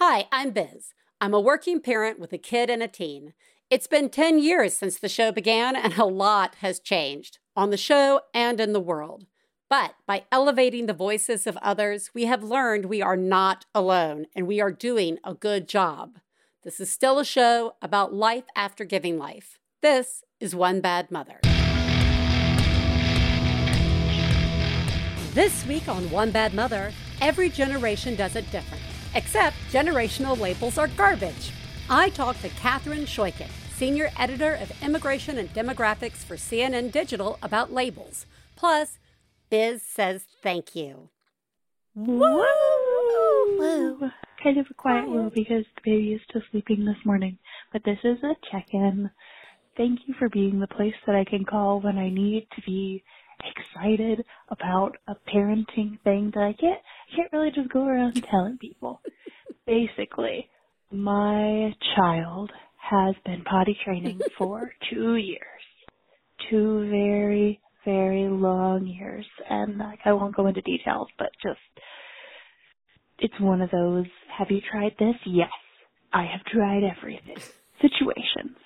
Hi, I'm Biz. I'm a working parent with a kid and a teen. It's been 10 years since the show began, and a lot has changed on the show and in the world. But by elevating the voices of others, we have learned we are not alone and we are doing a good job. This is still a show about life after giving life. This is One Bad Mother. This week on One Bad Mother, every generation does it different, except generational labels are garbage. I talked to Catherine Shoichet, senior editor of immigration and demographics for CNN Digital, about labels. Plus, Biz says thank you. Woo! Woo! Kind of a quiet woo because the baby is still sleeping this morning, but this is a check-in. Thank you for being the place that I can call when I need to be excited about a parenting thing that I can't I can't really just go around telling people. Basically, my child has been potty training for two years. Two very, very long years. And like, I won't go into details, but just, it's one of those, have you tried this? Yes. I have tried everything. Situations.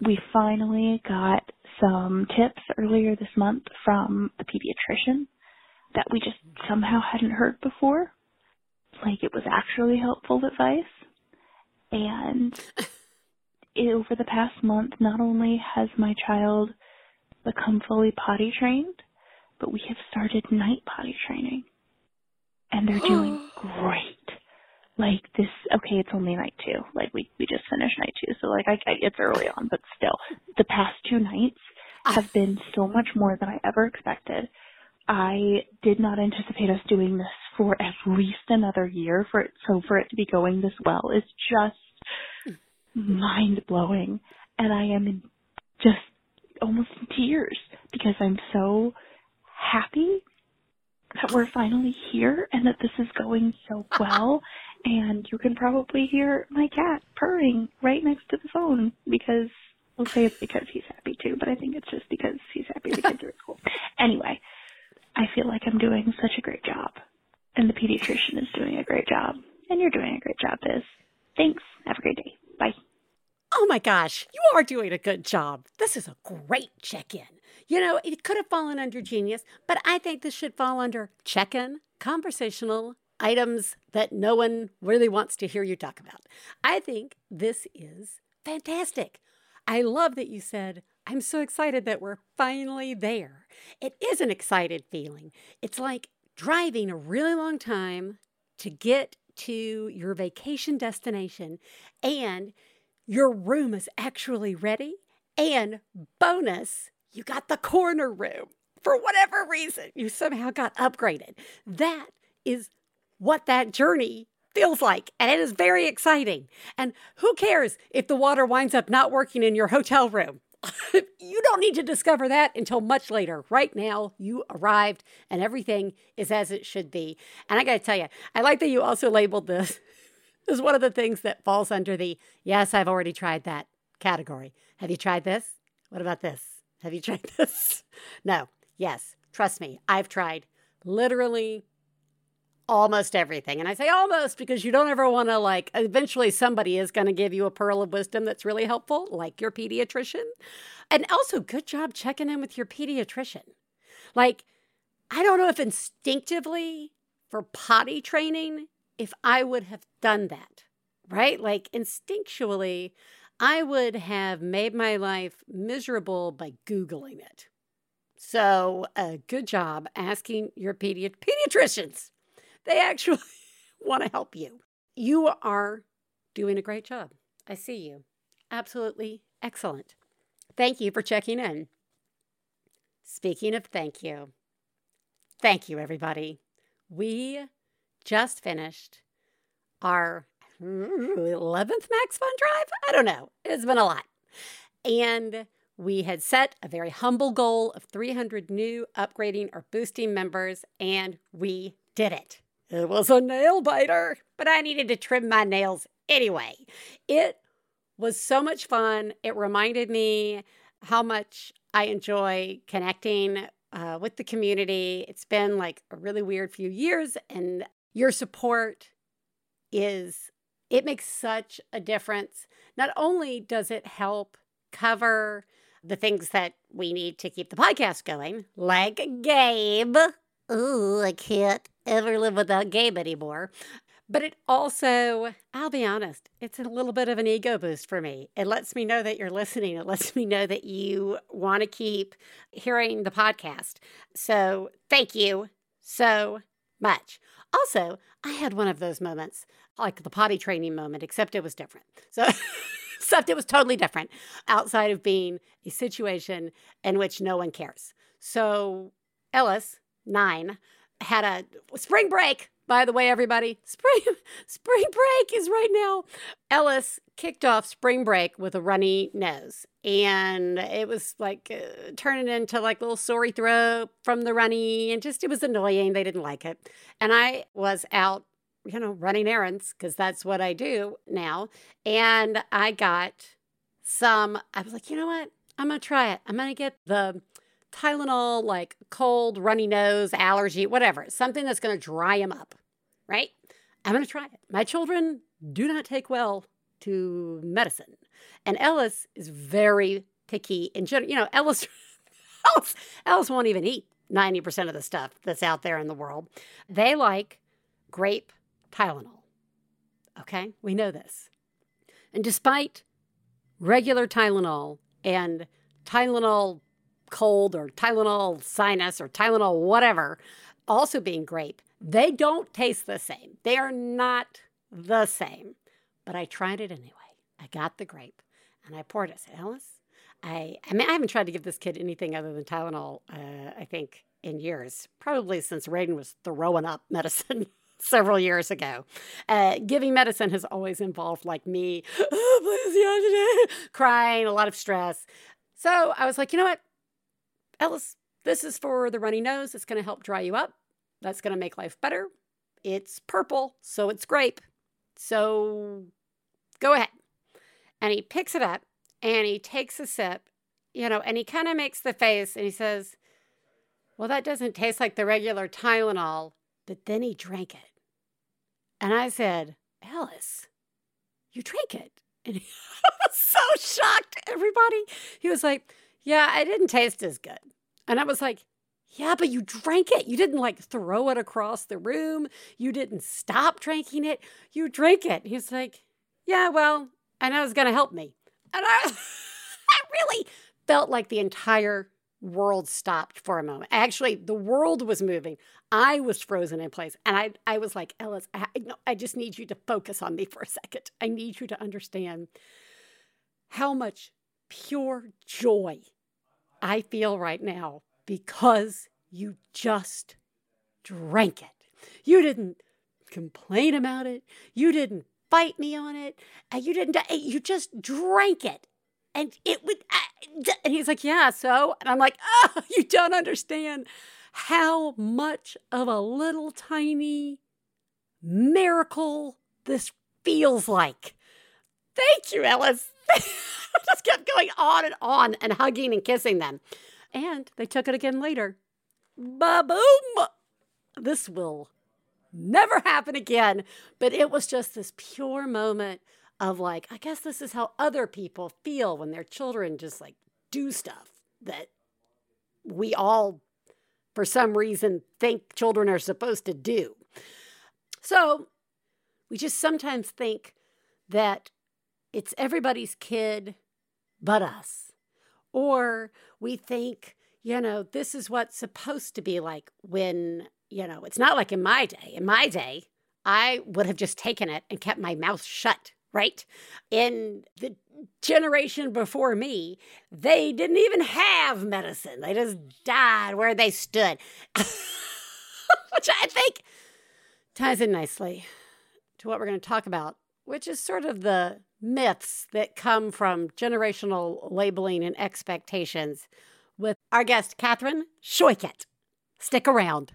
we finally got some tips earlier this month from the pediatrician that we just somehow hadn't heard before. Like it was actually helpful advice. And it, over the past month, not only has my child become fully potty trained, but we have started night potty training. And they're doing great. Like this, okay, it's only night two. Like we, we just finished night two. So like I, I, it's early on, but still, the past two nights have ah. been so much more than I ever expected. I did not anticipate us doing this for at least another year for it, so for it to be going this well is just mind blowing. And I am in just almost in tears because I'm so happy that we're finally here and that this is going so well. And you can probably hear my cat purring right next to the phone because I'll say it's because he's happy too, but I think it's just because he's happy the kids are at school. Anyway, I feel like I'm doing such a great job. And the pediatrician is doing a great job. And you're doing a great job, Biz. Thanks. Have a great day. Bye. Oh my gosh, you are doing a good job. This is a great check in. You know, it could have fallen under genius, but I think this should fall under check in, conversational items that no one really wants to hear you talk about. I think this is fantastic. I love that you said, I'm so excited that we're finally there. It is an excited feeling. It's like driving a really long time to get to your vacation destination and your room is actually ready. And bonus, you got the corner room. For whatever reason, you somehow got upgraded. That is what that journey feels like. And it is very exciting. And who cares if the water winds up not working in your hotel room? you don't need to discover that until much later. Right now, you arrived and everything is as it should be. And I got to tell you, I like that you also labeled this as one of the things that falls under the yes, I've already tried that category. Have you tried this? What about this? Have you tried this? No. Yes. Trust me, I've tried literally almost everything. And I say almost because you don't ever want to, like, eventually somebody is going to give you a pearl of wisdom that's really helpful, like your pediatrician. And also, good job checking in with your pediatrician. Like, I don't know if instinctively for potty training, if I would have done that, right? Like, instinctually, I would have made my life miserable by Googling it. So, uh, good job asking your pedi- pediatricians they actually want to help you. You are doing a great job. I see you. Absolutely excellent. Thank you for checking in. Speaking of thank you, thank you, everybody. We just finished our 11th Max Fun Drive. I don't know. It's been a lot. And we had set a very humble goal of 300 new upgrading or boosting members, and we did it. It was a nail biter, but I needed to trim my nails anyway. It was so much fun. It reminded me how much I enjoy connecting uh, with the community. It's been like a really weird few years, and your support is It makes such a difference. Not only does it help cover the things that we need to keep the podcast going, like Gabe. Ooh, I can't ever live without Gabe anymore. But it also, I'll be honest, it's a little bit of an ego boost for me. It lets me know that you're listening. It lets me know that you want to keep hearing the podcast. So thank you so much. Also, I had one of those moments, like the potty training moment, except it was different. So, except it was totally different outside of being a situation in which no one cares. So, Ellis, nine, had a spring break. By the way, everybody, spring spring break is right now. Ellis kicked off spring break with a runny nose, and it was like uh, turning into like little sorry throat from the runny, and just it was annoying. They didn't like it, and I was out, you know, running errands because that's what I do now, and I got some. I was like, you know what? I'm gonna try it. I'm gonna get the Tylenol, like cold, runny nose, allergy, whatever, something that's going to dry them up, right? I'm going to try it. My children do not take well to medicine. And Ellis is very picky in general. You know, Ellis, Ellis, Ellis won't even eat 90% of the stuff that's out there in the world. They like grape Tylenol. Okay? We know this. And despite regular Tylenol and Tylenol cold or Tylenol sinus or Tylenol whatever also being grape, they don't taste the same. They are not the same. But I tried it anyway. I got the grape and I poured it. I said, Ellis, I, I mean, I haven't tried to give this kid anything other than Tylenol, uh, I think, in years, probably since Raiden was throwing up medicine several years ago. Uh, giving medicine has always involved like me, oh, please, crying, a lot of stress. So I was like, you know what? Ellis, this is for the runny nose. It's going to help dry you up. That's going to make life better. It's purple, so it's grape. So go ahead. And he picks it up and he takes a sip, you know, and he kind of makes the face and he says, Well, that doesn't taste like the regular Tylenol. But then he drank it. And I said, Ellis, you drank it. And he was so shocked, everybody. He was like, Yeah, it didn't taste as good. And I was like, yeah, but you drank it. You didn't like throw it across the room. You didn't stop drinking it. You drank it. He's like, yeah, well, I know it's going to help me. And I, I really felt like the entire world stopped for a moment. Actually, the world was moving. I was frozen in place. And I, I was like, Ellis, I, no, I just need you to focus on me for a second. I need you to understand how much pure joy I feel right now because you just drank it. You didn't complain about it. You didn't fight me on it. And you didn't, you just drank it. And it would, uh, and he's like, yeah, so, and I'm like, oh, you don't understand how much of a little tiny miracle this feels like. Thank you, Ellis. just kept going on and on and hugging and kissing them. And they took it again later. Ba boom! This will never happen again. But it was just this pure moment of like, I guess this is how other people feel when their children just like do stuff that we all, for some reason, think children are supposed to do. So we just sometimes think that it's everybody's kid but us. Or we think, you know, this is what's supposed to be like when, you know, it's not like in my day. In my day, I would have just taken it and kept my mouth shut, right? In the generation before me, they didn't even have medicine. They just died where they stood. Which I think ties in nicely to what we're going to talk about, which is sort of the myths that come from generational labeling and expectations with our guest, Catherine Shoichet. Stick around.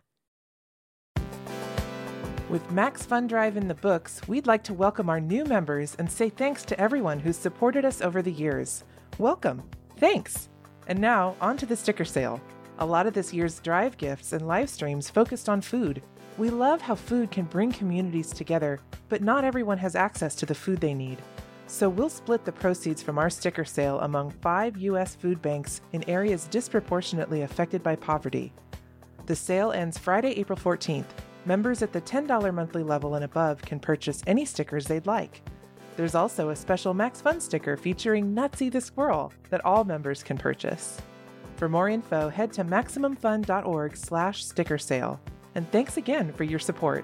With Max Fun Drive in the books, we'd like to welcome our new members and say thanks to everyone who's supported us over the years. Welcome. Thanks. And now, on to the sticker sale. A lot of this year's drive gifts and live streams focused on food. We love how food can bring communities together, but not everyone has access to the food they need. So we'll split the proceeds from our sticker sale among five U.S. food banks in areas disproportionately affected by poverty. The sale ends Friday, April 14th. Members at the $10 monthly level and above can purchase any stickers they'd like. There's also a special Max Fun sticker featuring Nutsy the Squirrel that all members can purchase. For more info, head to MaximumFun.org slash sticker sale. And thanks again for your support.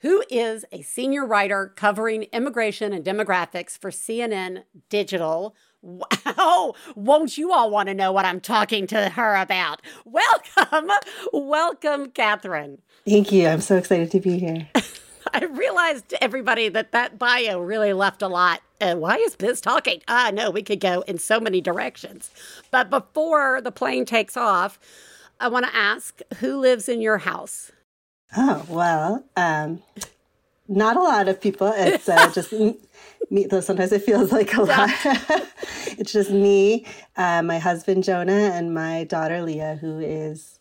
who is a senior writer covering immigration and demographics for CNN Digital. Wow, won't you all want to know what I'm talking to her about? Welcome, welcome, Catherine. Thank you. I'm so excited to be here. I realized, everybody, that that bio really left a lot. Uh, why is Biz talking? Ah, no, we could go in so many directions. But before the plane takes off, I want to ask who lives in your house? Oh, well, um, not a lot of people. It's uh, just me, though sometimes it feels like a lot. it's just me, uh, my husband Jonah, and my daughter Leah, who is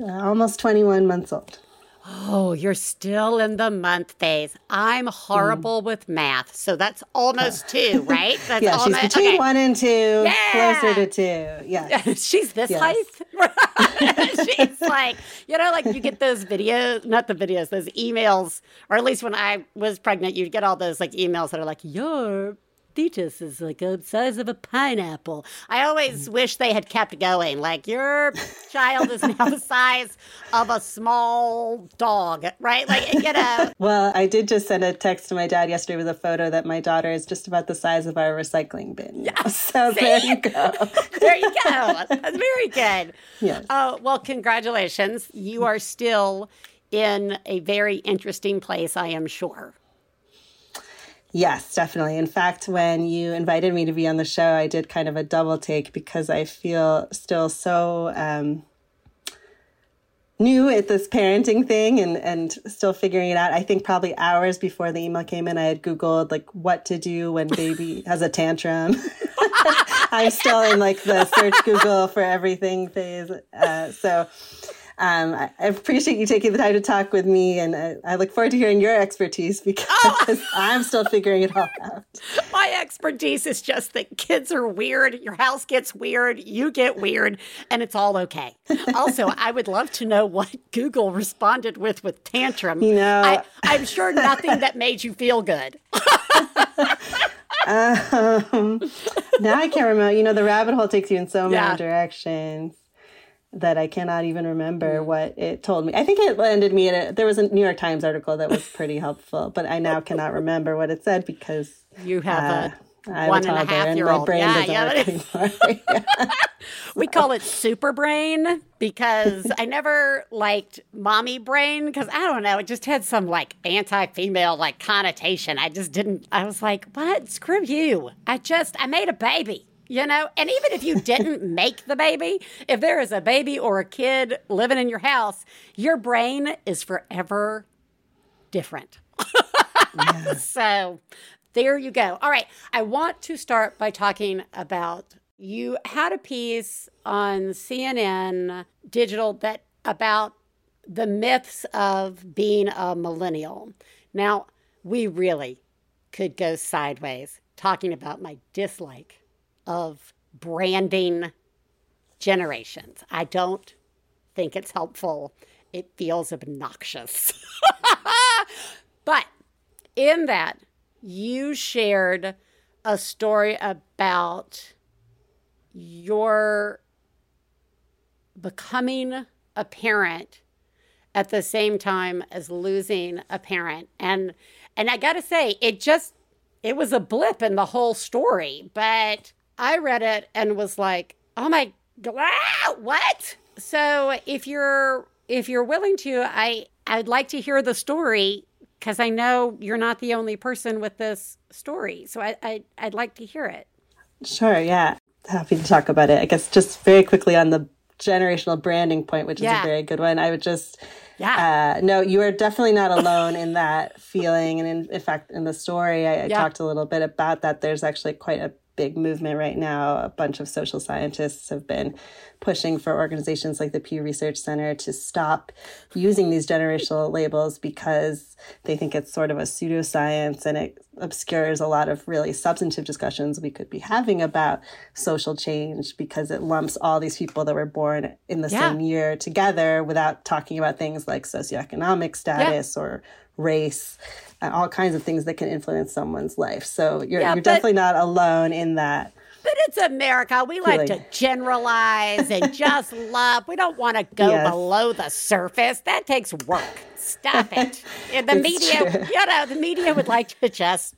almost 21 months old. Oh, you're still in the month phase. I'm horrible mm. with math, so that's almost two, right? That's yeah, almost, she's between okay. one and two, yeah. closer to two. Yeah, she's this yes. height. she's like, you know, like you get those videos, not the videos, those emails, or at least when I was pregnant, you'd get all those like emails that are like, "Your fetus is like the size of a pineapple. I always mm. wish they had kept going. Like your child is now the size of a small dog, right? Like you know. Well, I did just send a text to my dad yesterday with a photo that my daughter is just about the size of our recycling bin. Yeah. So See? there you go. there you go. That's very good. Yes. Oh well, congratulations. You are still in a very interesting place, I am sure. Yes, definitely. In fact, when you invited me to be on the show, I did kind of a double take because I feel still so um, new at this parenting thing and, and still figuring it out. I think probably hours before the email came in, I had Googled like what to do when baby has a tantrum. I'm still in like the search Google for everything phase. Uh, so um, I, I, appreciate you taking the time to talk with me, and I, I look forward to hearing your expertise because oh. I'm still figuring it all out. My expertise is just that kids are weird, your house gets weird, you get weird, and it's all okay. Also, I would love to know what Google responded with with tantrum. You know, I, I'm sure nothing that made you feel good. um, now I can't remember. You know, the rabbit hole takes you in so many yeah. directions that I cannot even remember mm. what it told me. I think it landed me at a, there was a New York Times article that was pretty helpful, but I now cannot remember what it said because you have uh, a one and a half year old. Yeah, yeah. yeah. we call it super brain because I never liked mommy brain because I don't know, it just had some like anti female like connotation. I just didn't, I was like, what? Screw you. I just, I made a baby you know? And even if you didn't make the baby if there is a baby or a kid living in your house your brain is forever different. Yeah. so there you go. All right. I want to start by talking about you had a piece on cnn digital that about the myths of being a millennial. Now we really could go sideways talking about my dislike of branding generations. I don't think it's helpful. It feels obnoxious. but in that, you shared a story about your becoming a parent at the same time as losing a parent and and I got to say it just it was a blip in the whole story but I read it and was like, oh my God, what? So if you're if you're willing to, I I'd like to hear the story because I know you're not the only person with this story. So I, I I'd like to hear it. Sure. Yeah. Happy to talk about it. I guess just very quickly on the generational branding point, which is a very good one. I would just Yeah. uh, no, you are definitely not alone in that feeling. And in, in fact, in the story, I, I Yeah. talked a little bit about that. There's actually quite a big movement right now. A bunch of social scientists have been pushing for organizations like the Pew Research Center to stop using these generational labels because they think it's sort of a pseudoscience and it obscures a lot of really substantive discussions we could be having about social change because it lumps all these people that were born in the Yeah. same year together without talking about things like socioeconomic status or race and all kinds of things that can influence someone's life. So you're, Yeah, you're but- definitely not alone in that. But it's America. We like to generalize and just love. We don't want to go Yes. below the surface. That takes work. Stop it. And the media, true. you know, the media would like to just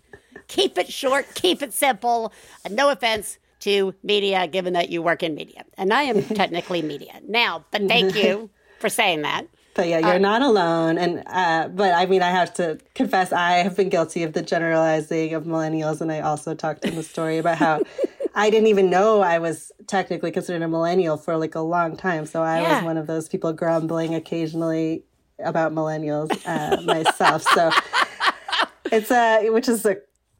keep it short, keep it simple. No offense to media, given that you work in media. And I am technically media now, but thank you for saying that. But yeah, you're not alone. And uh, but I mean, I have to confess, I have been guilty of the generalizing of millennials, and I also talked in the story about how I didn't even know I was technically considered a millennial for like a long time. So I Yeah. was one of those people grumbling occasionally about millennials uh, myself. So it's a which is a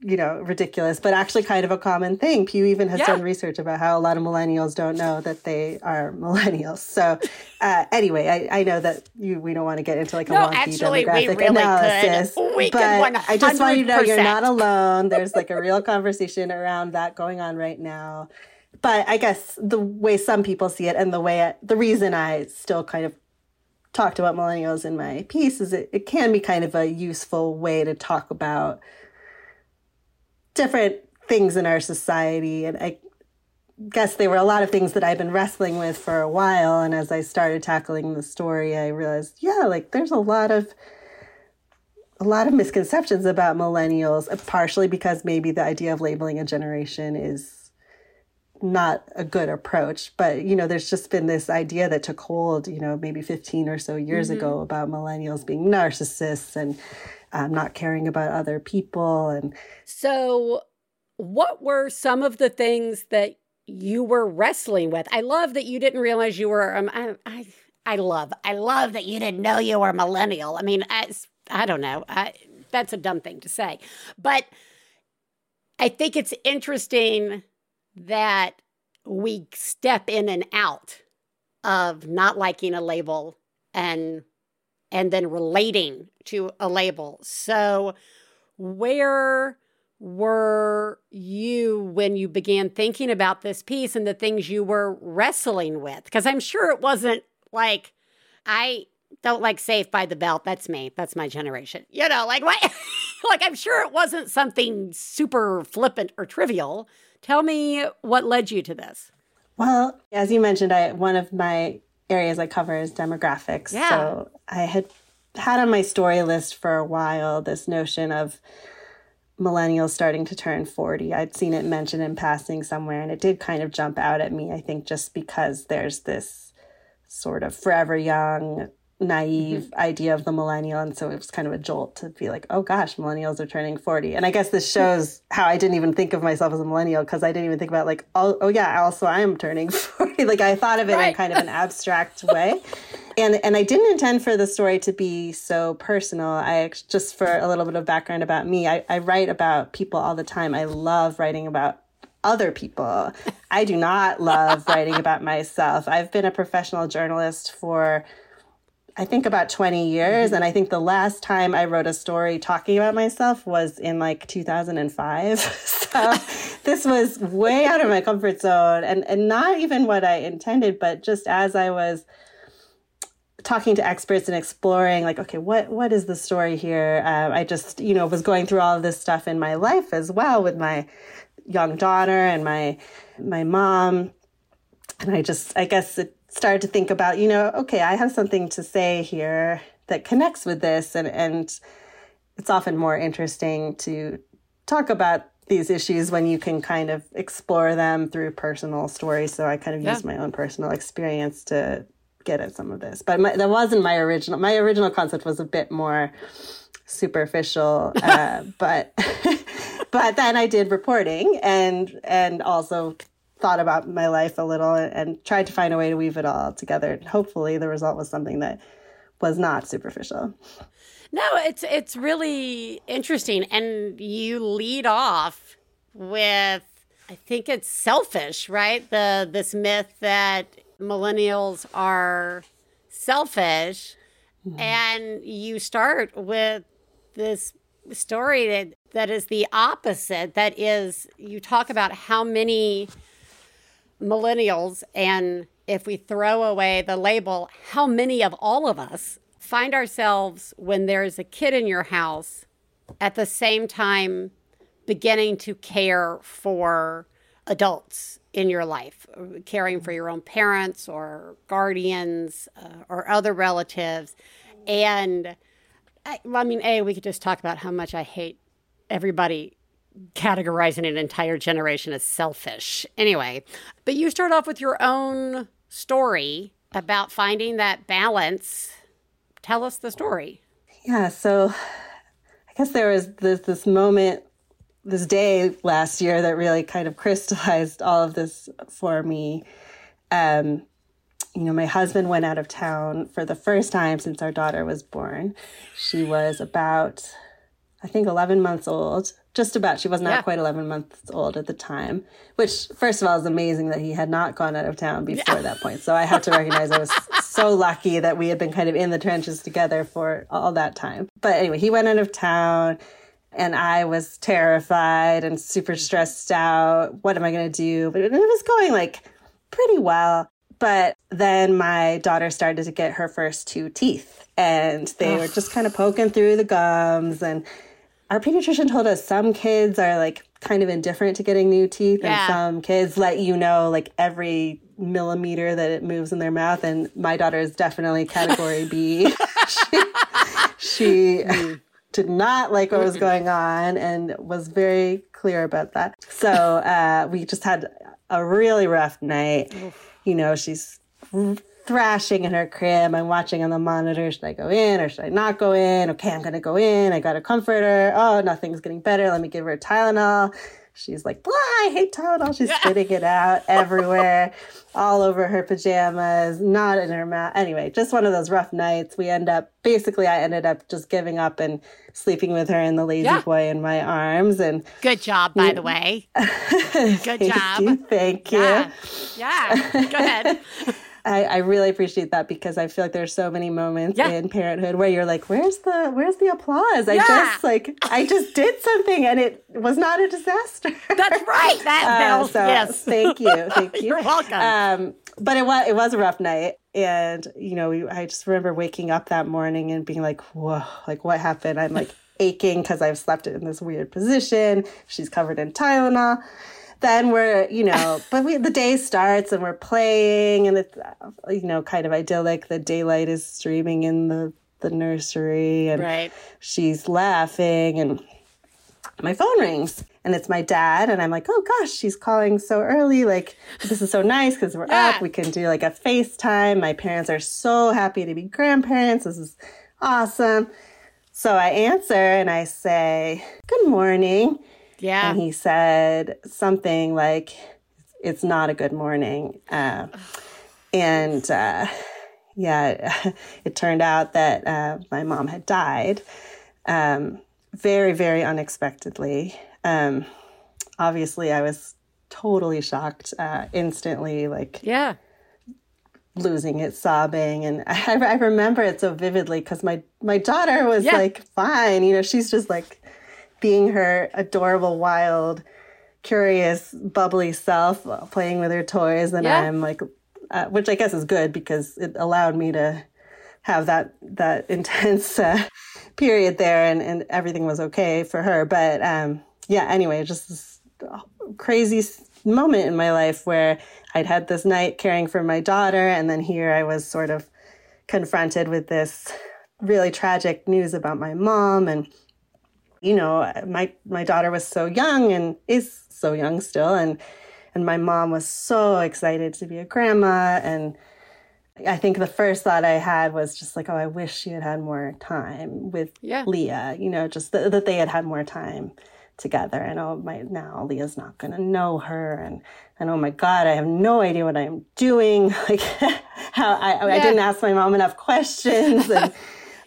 you know ridiculous, but actually kind of a common thing. Pew even has Yeah. done research about how a lot of millennials don't know that they are millennials. So uh, anyway, I, I know that you we don't want to get into like a No, wonky actually, we demographic really analysis, could. We could but I just want you to know you're not alone. There's like a real conversation around that going on right now. But I guess the way some people see it, and the way I, the reason I still kind of talked about millennials in my piece is it, it can be kind of a useful way to talk about different things in our society and i guess there were a lot of things that i've been wrestling with for a while and as i started tackling the story i realized yeah like there's a lot of a lot of misconceptions about millennials uh, partially because maybe the idea of labeling a generation is not a good approach but you know there's just been this idea that took hold you know maybe 15 or so years ago about millennials being narcissists and um, not caring about other people and So, what were some of the things that you were wrestling with? I love that you didn't realize you were. Um, I, I, I love, I love that you didn't know you were millennial. I mean, I, I don't know. I, that's a dumb thing to say, but I think it's interesting that we step in and out of not liking a label and and then relating to a label. So, where were you when you began thinking about this piece and the things you were wrestling with? Because I'm sure it wasn't like, I don't like Saved by the Bell. That's me. That's my generation. You know, like what? like, I'm sure it wasn't something super flippant or trivial. Tell me what led you to this. Well, as you mentioned, I one of my areas I cover is demographics. Yeah. So I had had on my story list for a while this notion of millennials starting to turn 40. I'd seen it mentioned in passing somewhere and it did kind of jump out at me, I think just because there's this sort of forever young naive mm-hmm. idea of the millennial and so it was kind of a jolt to be like oh gosh millennials are turning 40 and i guess this shows how i didn't even think of myself as a millennial because i didn't even think about like oh, oh yeah also i am turning 40 like i thought of it in kind of an abstract way. And and i didn't intend for the story to be so personal. I just for a little bit of background about me i, I write about people all the time. I love writing about other people. I do not love writing about myself. I've been a professional journalist for I think about 20 years and I think the last time I wrote a story talking about myself was in like 2005. so this was way out of my comfort zone and and not even what I intended but just as I was talking to experts and exploring like okay what what is the story here? Um, i just you know was going through all of this stuff in my life as well with my young daughter and my my mom. And i just i guess it started to think about you know okay i have something to say here that connects with this and and it's often more interesting to talk about these issues when you can kind of explore them through personal stories so i kind of Yeah. use my own personal experience to get at some of this. But my, that wasn't my original. My original concept was a bit more superficial, uh, but but then I did reporting and and also thought about my life a little and, tried to find a way to weave it all together. And hopefully, the result was something that was not superficial. No, it's it's really interesting, and you lead off with I think it's selfish, right? The this myth that millennials are selfish, mm-hmm. and you start with this story that that is the opposite. That is, you talk about how many millennials, and if we throw away the label, how many of all of us find ourselves when there's a kid in your house at the same time beginning to care for adults in your life, caring for your own parents or guardians uh, or other relatives. And I, I mean, A, we could just talk about how much I hate everybody categorizing an entire generation as selfish. Anyway, but you start off with your own story about finding that balance. Tell us the story. Yeah, so I guess there was this this moment this day last year that really kind of crystallized all of this for me. Um, you know, my husband went out of town for the first time since our daughter was born. She was about, I think, 11 months old. Just about. She was not yeah. quite 11 months old at the time, which, first of all, is amazing that he had not gone out of town before yeah. that point. So I had to recognize I was so lucky that we had been kind of in the trenches together for all that time. But anyway, he went out of town and I was terrified and super stressed out. What am I going to do? But it was going like pretty well. But then my daughter started to get her first two teeth, and they were just kind of poking through the gums. And our pediatrician told us some kids are like kind of indifferent to getting new teeth, yeah. and some kids let you know like every millimeter that it moves in their mouth. And my daughter is definitely category B. she, she mm did not like what was going on and was very clear about that. So uh, we just had a really rough night. You know, she's thrashing in her crib. I'm watching on the monitor. Should I go in or should I not go in? Okay, I'm going to go in. I got a comforter. Oh, nothing's getting better. Let me give her a Tylenol. She's like, blah, I hate Tylenol. She's spitting it out everywhere, all over her pajamas, not in her mouth. Anyway, just one of those rough nights. We end up, basically, I ended up just giving up and sleeping with her in the lazy yeah. boy in my arms. And good job, by the way. Good job. You, thank you. Yeah. yeah. Go ahead. I, I really appreciate that because I feel like there's so many moments yeah. in parenthood where you're like, where's the where's the applause? I yeah. just like I just did something and it was not a disaster. That's right. That uh, so yes. Thank you. Thank you. you're welcome. Um, but it was it was a rough night. And, you know, we, I just remember waking up that morning and being like, whoa, like what happened? I'm like aching because I've slept in this weird position. She's covered in Tylenol then we're you know but we the day starts and we're playing and it's you know kind of idyllic. The daylight is streaming in the the nursery and right. she's laughing and my phone rings and it's my dad and i'm like oh gosh she's calling so early. Like this is so nice because we're yeah. up we can do like a facetime. My parents are so happy to be grandparents. This is awesome. So i answer and i say good morning yeah. And he said something like, it's not a good morning. Uh, and uh, yeah, it turned out that uh, my mom had died um, very, very unexpectedly. Um, obviously, I was totally shocked uh, instantly, like, yeah. Losing it, sobbing, and I, I remember it so vividly because my my daughter was yeah. like fine, you know. She's just like being her adorable, wild, curious, bubbly self, playing with her toys, and yeah. I'm like, uh, which I guess is good because it allowed me to have that that intense uh, period there, and and everything was okay for her. But um, yeah, anyway, just this crazy moment in my life where I'd had this night caring for my daughter, and then here I was sort of confronted with this really tragic news about my mom and you know, my my daughter was so young and is so young still, and and my mom was so excited to be a grandma, and I think the first thought I had was just like, oh, I wish she had had more time with Yeah. Leah, you know, just th- that they had had more time together. And oh, my, now Leah's not going to know her. And, and oh my God, I have no idea what I'm doing. Like, how I, I didn't ask my mom enough questions. And,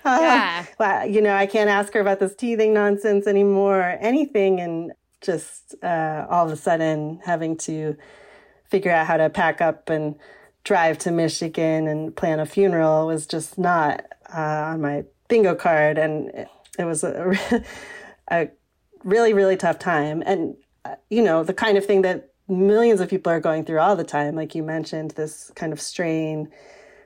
Yeah. well, you know, I can't ask her about this teething nonsense anymore or anything. And just uh, all of a sudden having to figure out how to pack up and drive to Michigan and plan a funeral was just not uh, on my bingo card. And it, it was a, a really, really tough time. And, uh, you know, the kind of thing that millions of people are going through all the time, like you mentioned, this kind of strain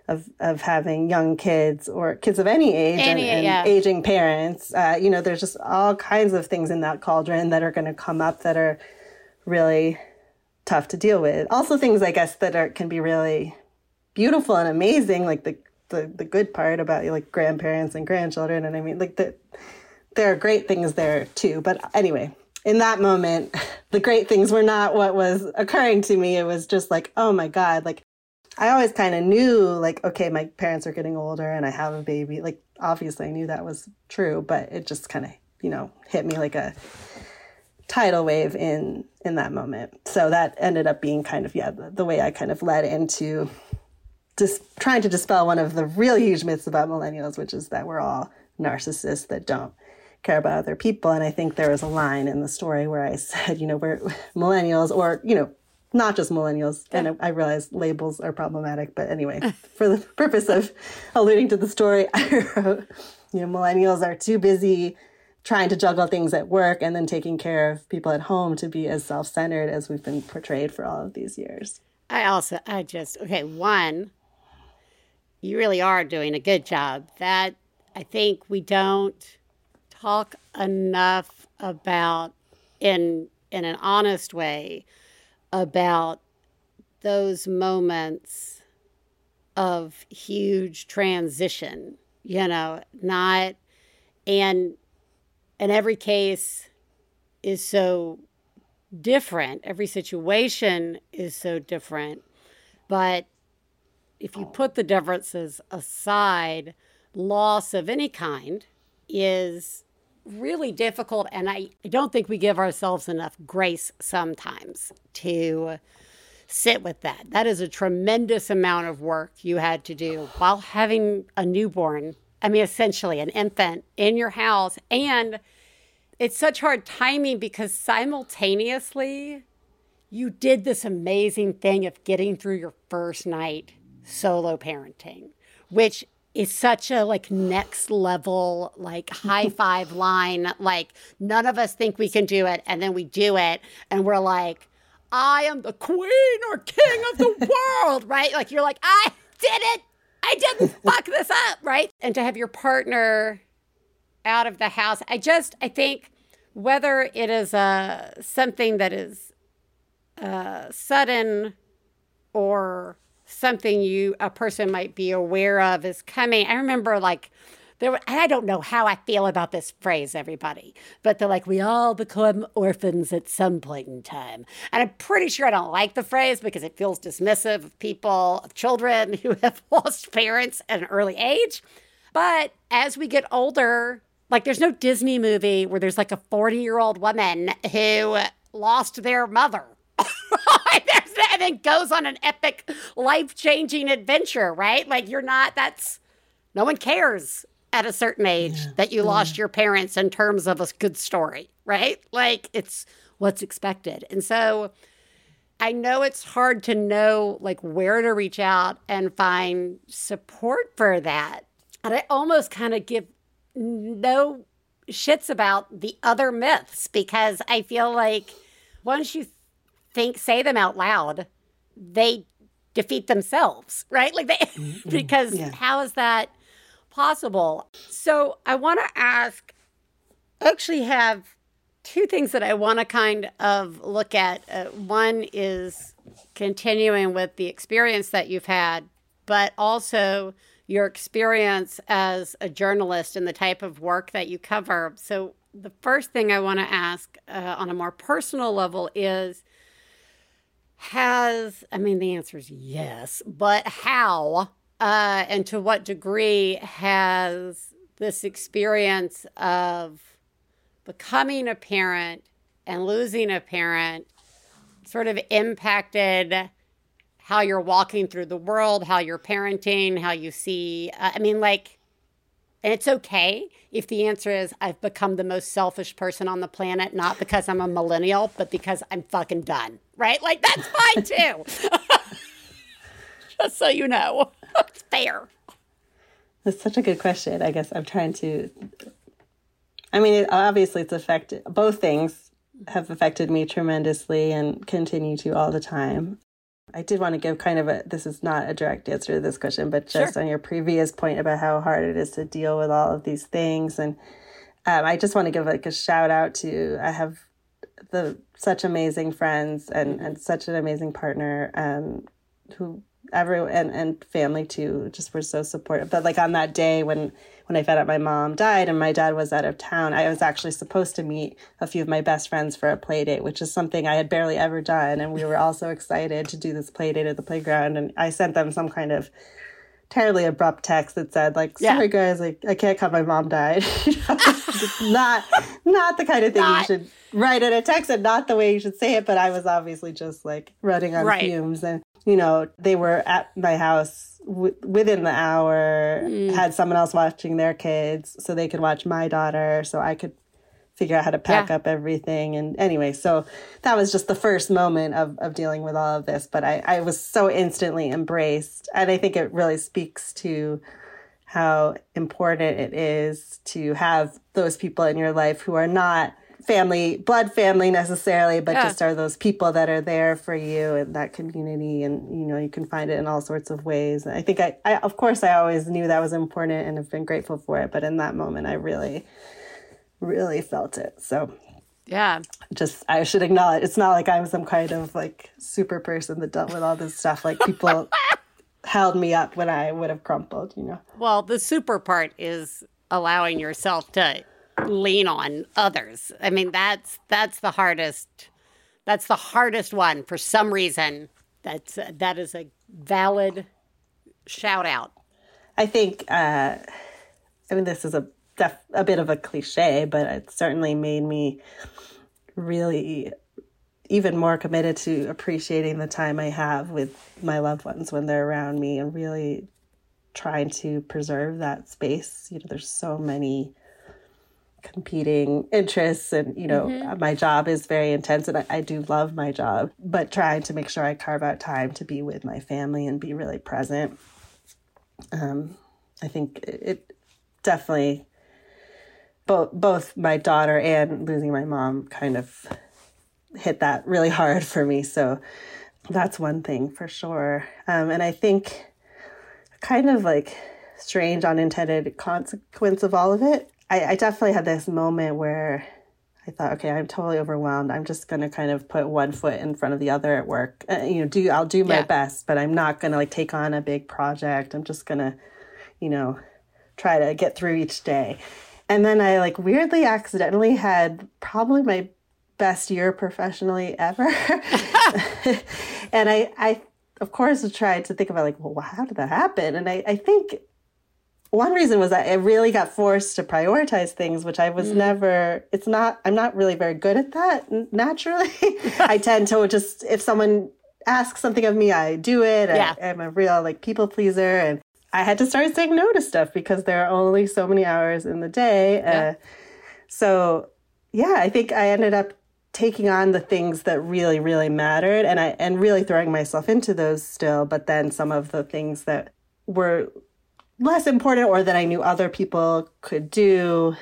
of, of having young kids or kids of any age Any- and, and yeah. aging parents. Uh, you know, there's just all kinds of things in that cauldron that are going to come up that are really tough to deal with. Also, things I guess that are can be really beautiful and amazing, like the the, the good part about like grandparents and grandchildren. And I mean, like the there are great things there too. But anyway, in that moment, the great things were not what was occurring to me. It was just like, oh my god, like I always kind of knew, like, okay, my parents are getting older and I have a baby. Like, obviously, I knew that was true, but it just kind of, you know, hit me like a tidal wave in in that moment. So that ended up being kind of yeah, the, the way I kind of led into just trying to dispel one of the really huge myths about millennials, which is that we're all narcissists that don't care about other people. And I think there was a line in the story where I said, you know, we're millennials or, you know, not just millennials. And I, I realize labels are problematic, but anyway, for the purpose of alluding to the story, I wrote, you know, millennials are too busy trying to juggle things at work and then taking care of people at home to be as self-centered as we've been portrayed for all of these years. I also, I just, okay, one, you really are doing a good job. That, I think we don't talk enough about, in, in an honest way, about those moments of huge transition, you know, not, and, and every case is so different. Every situation is so different. But if you put the differences aside, loss of any kind is really difficult. And I, I don't think we give ourselves enough grace sometimes to sit with that. That is a tremendous amount of work you had to do while having a newborn. I mean, essentially an infant in your house. And it's such hard timing because simultaneously you did this amazing thing of getting through your first night solo parenting, which is such a like next level like high five line like none of us think we can do it and then we do it and we're like i am the queen or king of the world right? Like you're like i did it. I didn't fuck this up right? And to have your partner out of the house i just i think whether it is uh, something that is uh, sudden or something you a person might be aware of is coming. I remember like there were, I don't know how I feel about this phrase, everybody, but they're like, we all become orphans at some point in time. And I'm pretty sure I don't like the phrase because it feels dismissive of people, of children who have lost parents at an early age. But as we get older, like there's no Disney movie where there's like a 40 year old woman who lost their mother. There's that, and then goes on an epic life changing adventure, right? Like you're not, that's, no one cares at a certain age that you lost your parents in terms of a good story, right? Like it's what's expected. And so I know it's hard to know like where to reach out and find support for that. And I almost kind of give no shits about the other myths because I feel like once you think say them out loud, they defeat themselves, right? Like they because Yeah. how is that possible? So I want to ask I actually have two things that I want to kind of look at. Uh, one is continuing with the experience that you've had, but also your experience as a journalist and the type of work that you cover. So, the first thing I want to ask uh, on a more personal level is Has, I mean, the answer is yes, but how uh, and to what degree has this experience of becoming a parent and losing a parent sort of impacted how you're walking through the world, how you're parenting, how you see? Uh, I mean, like, and it's okay if the answer is I've become the most selfish person on the planet, not because I'm a millennial, but because I'm fucking done, right? Like, that's fine too. Just so you know, it's fair. That's such a good question. I guess I'm trying to. I mean, it, obviously, it's affected. Both things have affected me tremendously and continue to all the time. I did want to give kind of a this is not a direct answer to this question, but just sure. on your previous point about how hard it is to deal with all of these things. And um, I just want to give like a shout out to I have the such amazing friends and, and such an amazing partner um, who everyone and, and family too just were so supportive. But like on that day when when I found out my mom died and my dad was out of town, I was actually supposed to meet a few of my best friends for a play date, which is something I had barely ever done. And we were all so excited to do this play date at the playground. And I sent them some kind of terribly abrupt text that said like sorry yeah. guys like i can't come my mom died not not the kind of thing not. you should write in a text and not the way you should say it but i was obviously just like running on right. fumes and you know they were at my house w- within the hour mm. had someone else watching their kids so they could watch my daughter so i could figure out how to pack yeah. up everything and anyway so that was just the first moment of, of dealing with all of this but I, I was so instantly embraced and i think it really speaks to how important it is to have those people in your life who are not family, blood family necessarily, but yeah. just are those people that are there for you in that community. And, you know, you can find it in all sorts of ways. I think I, I, of course, I always knew that was important and have been grateful for it. But in that moment, I really, really felt it. So, yeah. Just, I should acknowledge it's not like I'm some kind of like super person that dealt with all this stuff. Like people held me up when I would have crumpled, you know? Well, the super part is allowing yourself to lean on others. I mean, that's that's the hardest. That's the hardest one for some reason. That's uh, that is a valid shout out. I think. Uh, I mean, this is a def- a bit of a cliche, but it certainly made me really even more committed to appreciating the time I have with my loved ones when they're around me and really trying to preserve that space. You know, there's so many competing interests and you know mm-hmm. my job is very intense and I, I, do love my job but trying to make sure i carve out time to be with my family and be really present um, i think it, it definitely both both my daughter and losing my mom kind of hit that really hard for me so that's one thing for sure um, and i think kind of like strange unintended consequence of all of it I, I definitely had this moment where I thought, okay, I'm totally overwhelmed. I'm just going to kind of put one foot in front of the other at work. Uh, you know, do I'll do my yeah. best, but I'm not going to like take on a big project. I'm just going to, you know, try to get through each day. And then I like weirdly accidentally had probably my best year professionally ever. and I I of course tried to think about like, well, how did that happen? And I I think one reason was that I really got forced to prioritize things, which I was mm. never, it's not, I'm not really very good at that naturally. I tend to just, if someone asks something of me, I do it. Yeah. I, am a real like people pleaser. And I had to start saying no to stuff because there are only so many hours in the day. Yeah. Uh, so yeah, I think I ended up taking on the things that really, really mattered and I, and really throwing myself into those still. But then some of the things that were less important or that I knew other people could do,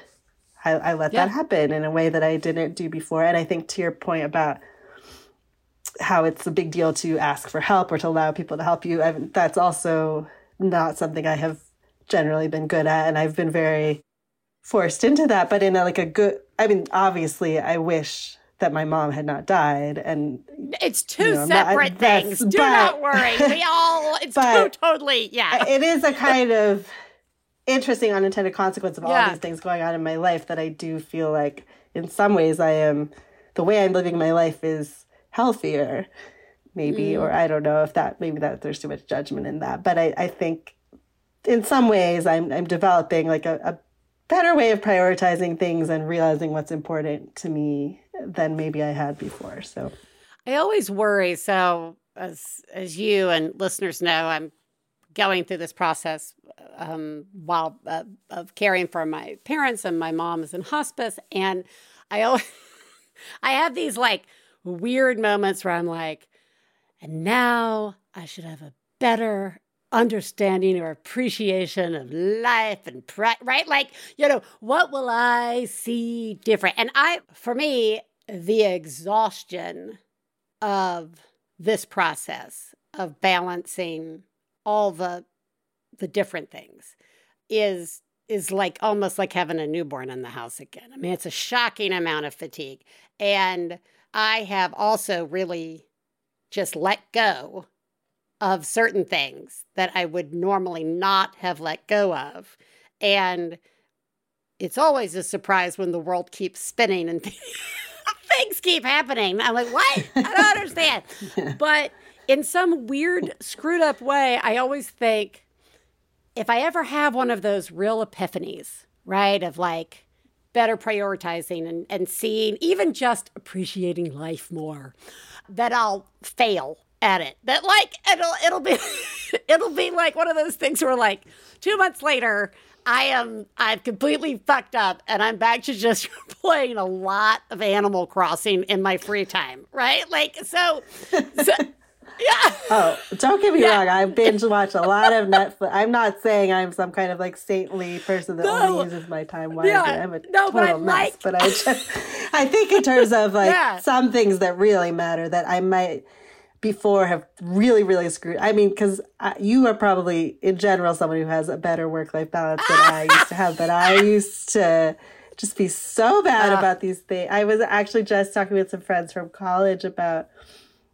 I, I let yeah. that happen in a way that I didn't do before. And I think to your point about how it's a big deal to ask for help or to allow people to help you, I, that's also not something I have generally been good at. And I've been very forced into that, but in a, like a good, I mean, obviously, I wish that my mom had not died and it's two you know, separate not, things do but, not worry we all it's two totally yeah it is a kind of interesting unintended consequence of all yeah. these things going on in my life that i do feel like in some ways i am the way i'm living my life is healthier maybe mm. or i don't know if that maybe that there's too much judgment in that but i, I think in some ways, I'm I'm developing like a, a better way of prioritizing things and realizing what's important to me than maybe I had before. So I always worry. So as as you and listeners know, I'm going through this process um, while uh, of caring for my parents, and my mom is in hospice, and I always I have these like weird moments where I'm like, and now I should have a better understanding or appreciation of life and right like you know what will i see different and i for me the exhaustion of this process of balancing all the the different things is is like almost like having a newborn in the house again. I mean, it's a shocking amount of fatigue. And I have also really just let go of certain things that I would normally not have let go of. And it's always a surprise when the world keeps spinning and things keep happening. I'm like, what? I don't understand. but in some weird, screwed up way, I always think if I ever have one of those real epiphanies, right, of like better prioritizing and, and seeing, even just appreciating life more, that I'll fail at it. That like it'll it'll be it'll be like one of those things where like two months later I am I've completely fucked up and I'm back to just playing a lot of Animal Crossing in my free time, right? Like so, so yeah. Oh, don't get me yeah. wrong. I binge watch a lot of Netflix. I'm not saying I'm some kind of like saintly person that no. only uses my time wisely. Yeah. I'm a no, total but mess. Like... But I just, I think in terms of like yeah. some things that really matter that I might before have really, really screwed. I mean, because you are probably in general someone who has a better work life balance than I used to have, but I used to just be so bad uh, about these things. I was actually just talking with some friends from college about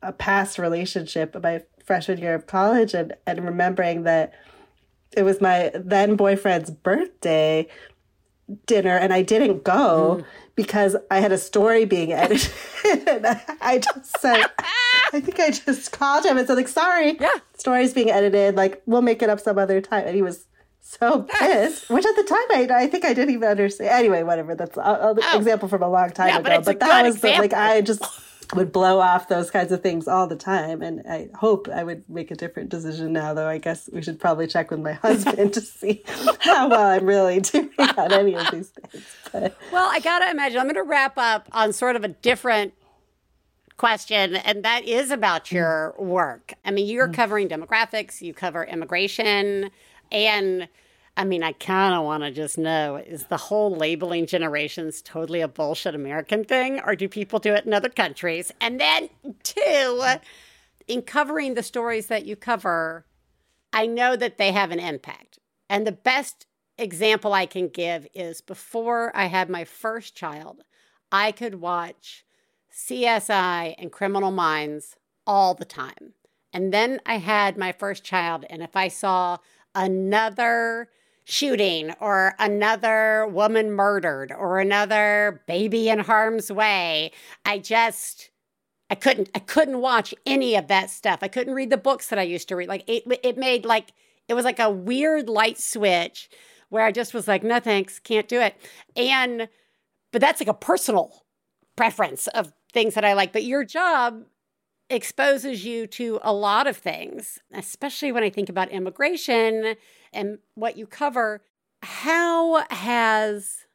a past relationship my freshman year of college and, and remembering that it was my then boyfriend's birthday dinner and I didn't go mm. Because I had a story being edited. and I just said, I think I just called him and said, like, sorry, yeah. story's being edited. Like, we'll make it up some other time. And he was so pissed, which at the time I, I think I didn't even understand. Anyway, whatever. That's an oh. example from a long time yeah, ago. But, but that was the, like, I just would blow off those kinds of things all the time. And I hope I would make a different decision now, though I guess we should probably check with my husband to see how well I'm really doing on any of these things. But. Well, I got to imagine, I'm going to wrap up on sort of a different question, and that is about your work. I mean, you're mm. covering demographics, you cover immigration, and I mean, I kind of want to just know is the whole labeling generations totally a bullshit American thing, or do people do it in other countries? And then, two, in covering the stories that you cover, I know that they have an impact. And the best example I can give is before I had my first child, I could watch CSI and Criminal Minds all the time. And then I had my first child, and if I saw another shooting or another woman murdered or another baby in harm's way. I just I couldn't I couldn't watch any of that stuff. I couldn't read the books that I used to read. Like it it made like it was like a weird light switch where I just was like, no thanks, can't do it. And but that's like a personal preference of things that I like. But your job exposes you to a lot of things, especially when I think about immigration and what you cover. How has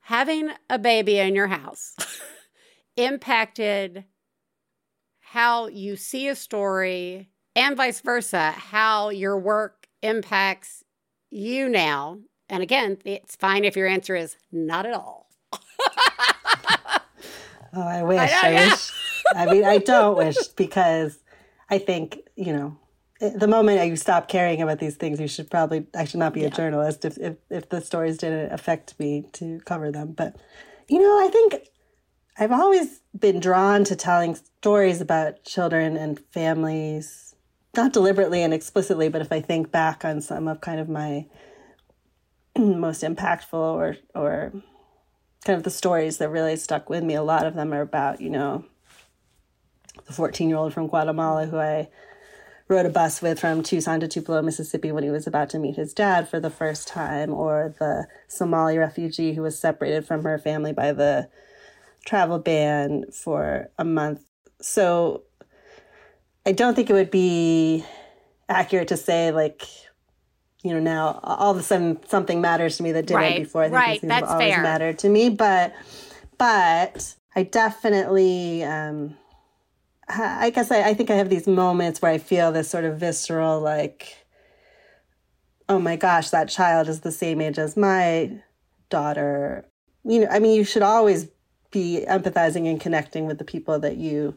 having a baby in your house impacted how you see a story and vice versa, how your work impacts you now? And again, it's fine if your answer is not at all. oh, I wish. I, I wish. I mean, I don't wish because I think, you know, the moment you stop caring about these things, you should probably, I should not be yeah. a journalist if, if, if the stories didn't affect me to cover them. But, you know, I think I've always been drawn to telling stories about children and families, not deliberately and explicitly, but if I think back on some of kind of my most impactful or, or kind of the stories that really stuck with me, a lot of them are about, you know, the 14 year old from Guatemala who I rode a bus with from Tucson to Tupelo, Mississippi when he was about to meet his dad for the first time, or the Somali refugee who was separated from her family by the travel ban for a month. So I don't think it would be accurate to say like you know now all of a sudden something matters to me that didn't Right, before. I think right, these things always fair. mattered to me, but but I definitely um I guess I, I think I have these moments where I feel this sort of visceral like oh my gosh that child is the same age as my daughter. You know I mean you should always be empathizing and connecting with the people that you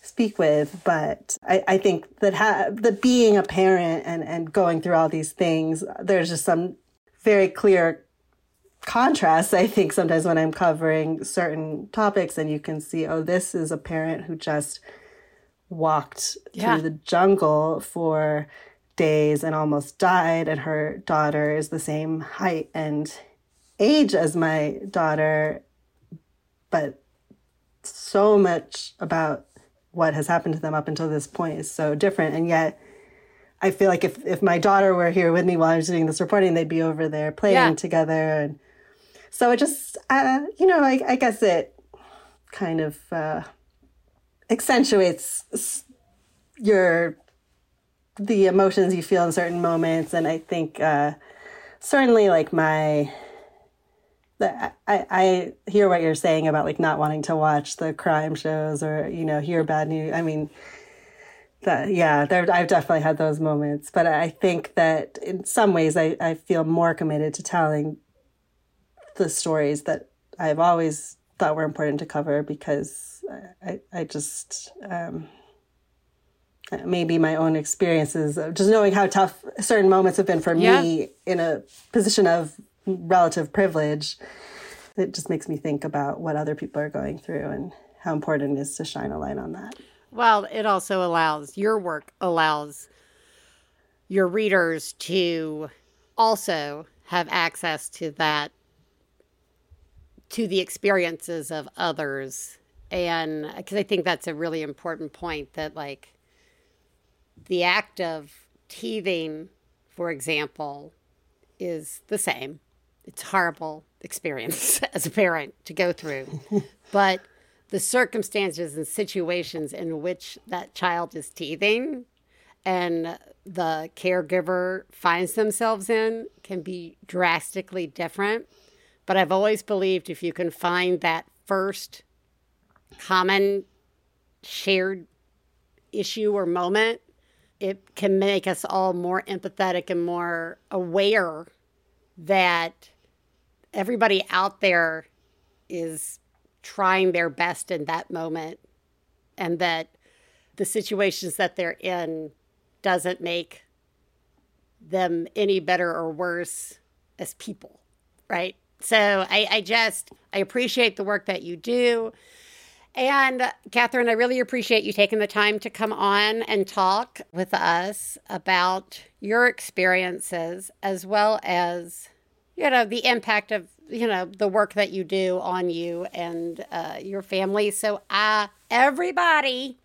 speak with but i, I think that ha- that being a parent and and going through all these things there's just some very clear contrasts i think sometimes when i'm covering certain topics and you can see oh this is a parent who just walked Yeah. through the jungle for days and almost died and her daughter is the same height and age as my daughter but so much about what has happened to them up until this point is so different and yet i feel like if, if my daughter were here with me while i was doing this reporting they'd be over there playing Yeah. together and so it just uh, you know I, I guess it kind of uh, accentuates your the emotions you feel in certain moments. And i think uh, certainly like my I, I hear what you're saying about like not wanting to watch the crime shows or you know hear bad news. I mean that yeah there i've definitely had those moments. But i think that in some ways i, I feel more committed to telling the stories that i've always thought were important to cover because i, I just um, maybe my own experiences of just knowing how tough certain moments have been for Yeah. me in a position of relative privilege it just makes me think about what other people are going through and how important it is to shine a light on that Well, it also allows your work allows your readers to also have access to that to the experiences of others and because I think that's a really important point that like the act of teething for example is the same it's a horrible experience as a parent to go through but the circumstances and situations in which that child is teething and the caregiver finds themselves in can be drastically different. But I've always believed if you can find that first common shared issue or moment, it can make us all more empathetic and more aware that everybody out there is trying their best in that moment and that the situations that they're in doesn't make them any better or worse as people right so I, I just i appreciate the work that you do. And catherine i really appreciate you taking the time to come on and talk with us about your experiences as well as you know the impact of you know the work that you do on you and uh, your family. So uh everybody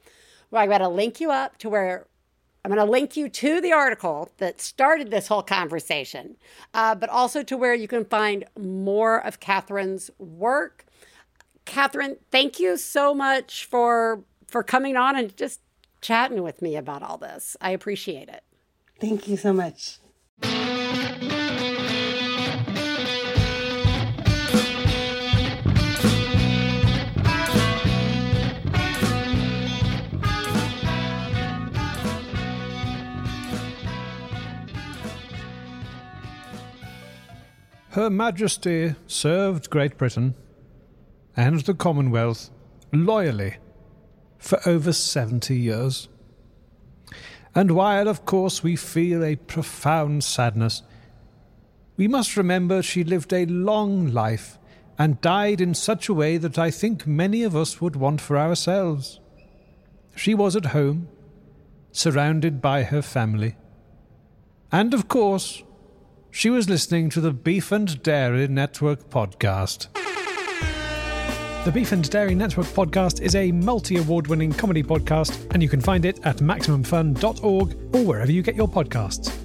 well i'm going to link you up to where i'm going to link you to the article that started this whole conversation uh, but also to where you can find more of catherine's work. Catherine thank you so much for for coming on and just chatting with me about all this. I appreciate it. Thank you so much Her Majesty served Great Britain and the Commonwealth loyally for over 70 years. And while, of course, we feel a profound sadness, we must remember she lived a long life and died in such a way that I think many of us would want for ourselves. She was at home, surrounded by her family. And, of course, she was listening to the Beef and Dairy Network podcast. The Beef and Dairy Network podcast is a multi award winning comedy podcast, and you can find it at MaximumFun.org or wherever you get your podcasts.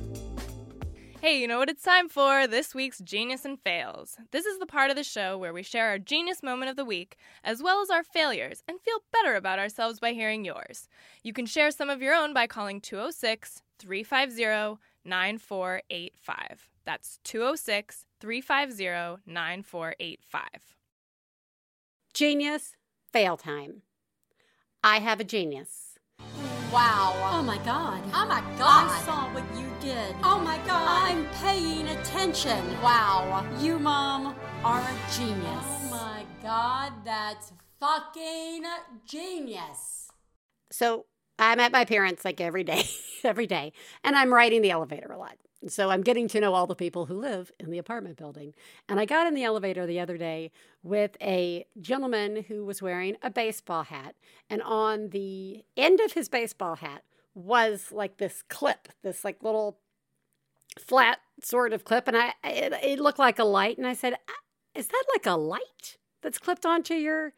Hey, you know what it's time for? This week's Genius and Fails. This is the part of the show where we share our genius moment of the week, as well as our failures, and feel better about ourselves by hearing yours. You can share some of your own by calling 206 350 9485. That's 206 350 9485. Genius, fail time. I have a genius. Wow. Oh my god. Oh my god. I saw what you did. Oh my god. I'm paying attention. Wow. You, Mom, are a genius. Oh my god, that's fucking genius. So I'm at my parents like every day, every day, and I'm riding the elevator a lot. So I'm getting to know all the people who live in the apartment building. And I got in the elevator the other day with a gentleman who was wearing a baseball hat. And on the end of his baseball hat was like this clip, this like little flat sort of clip. And I it, it looked like a light. And I said, "Ah, Is that like a light that's clipped onto your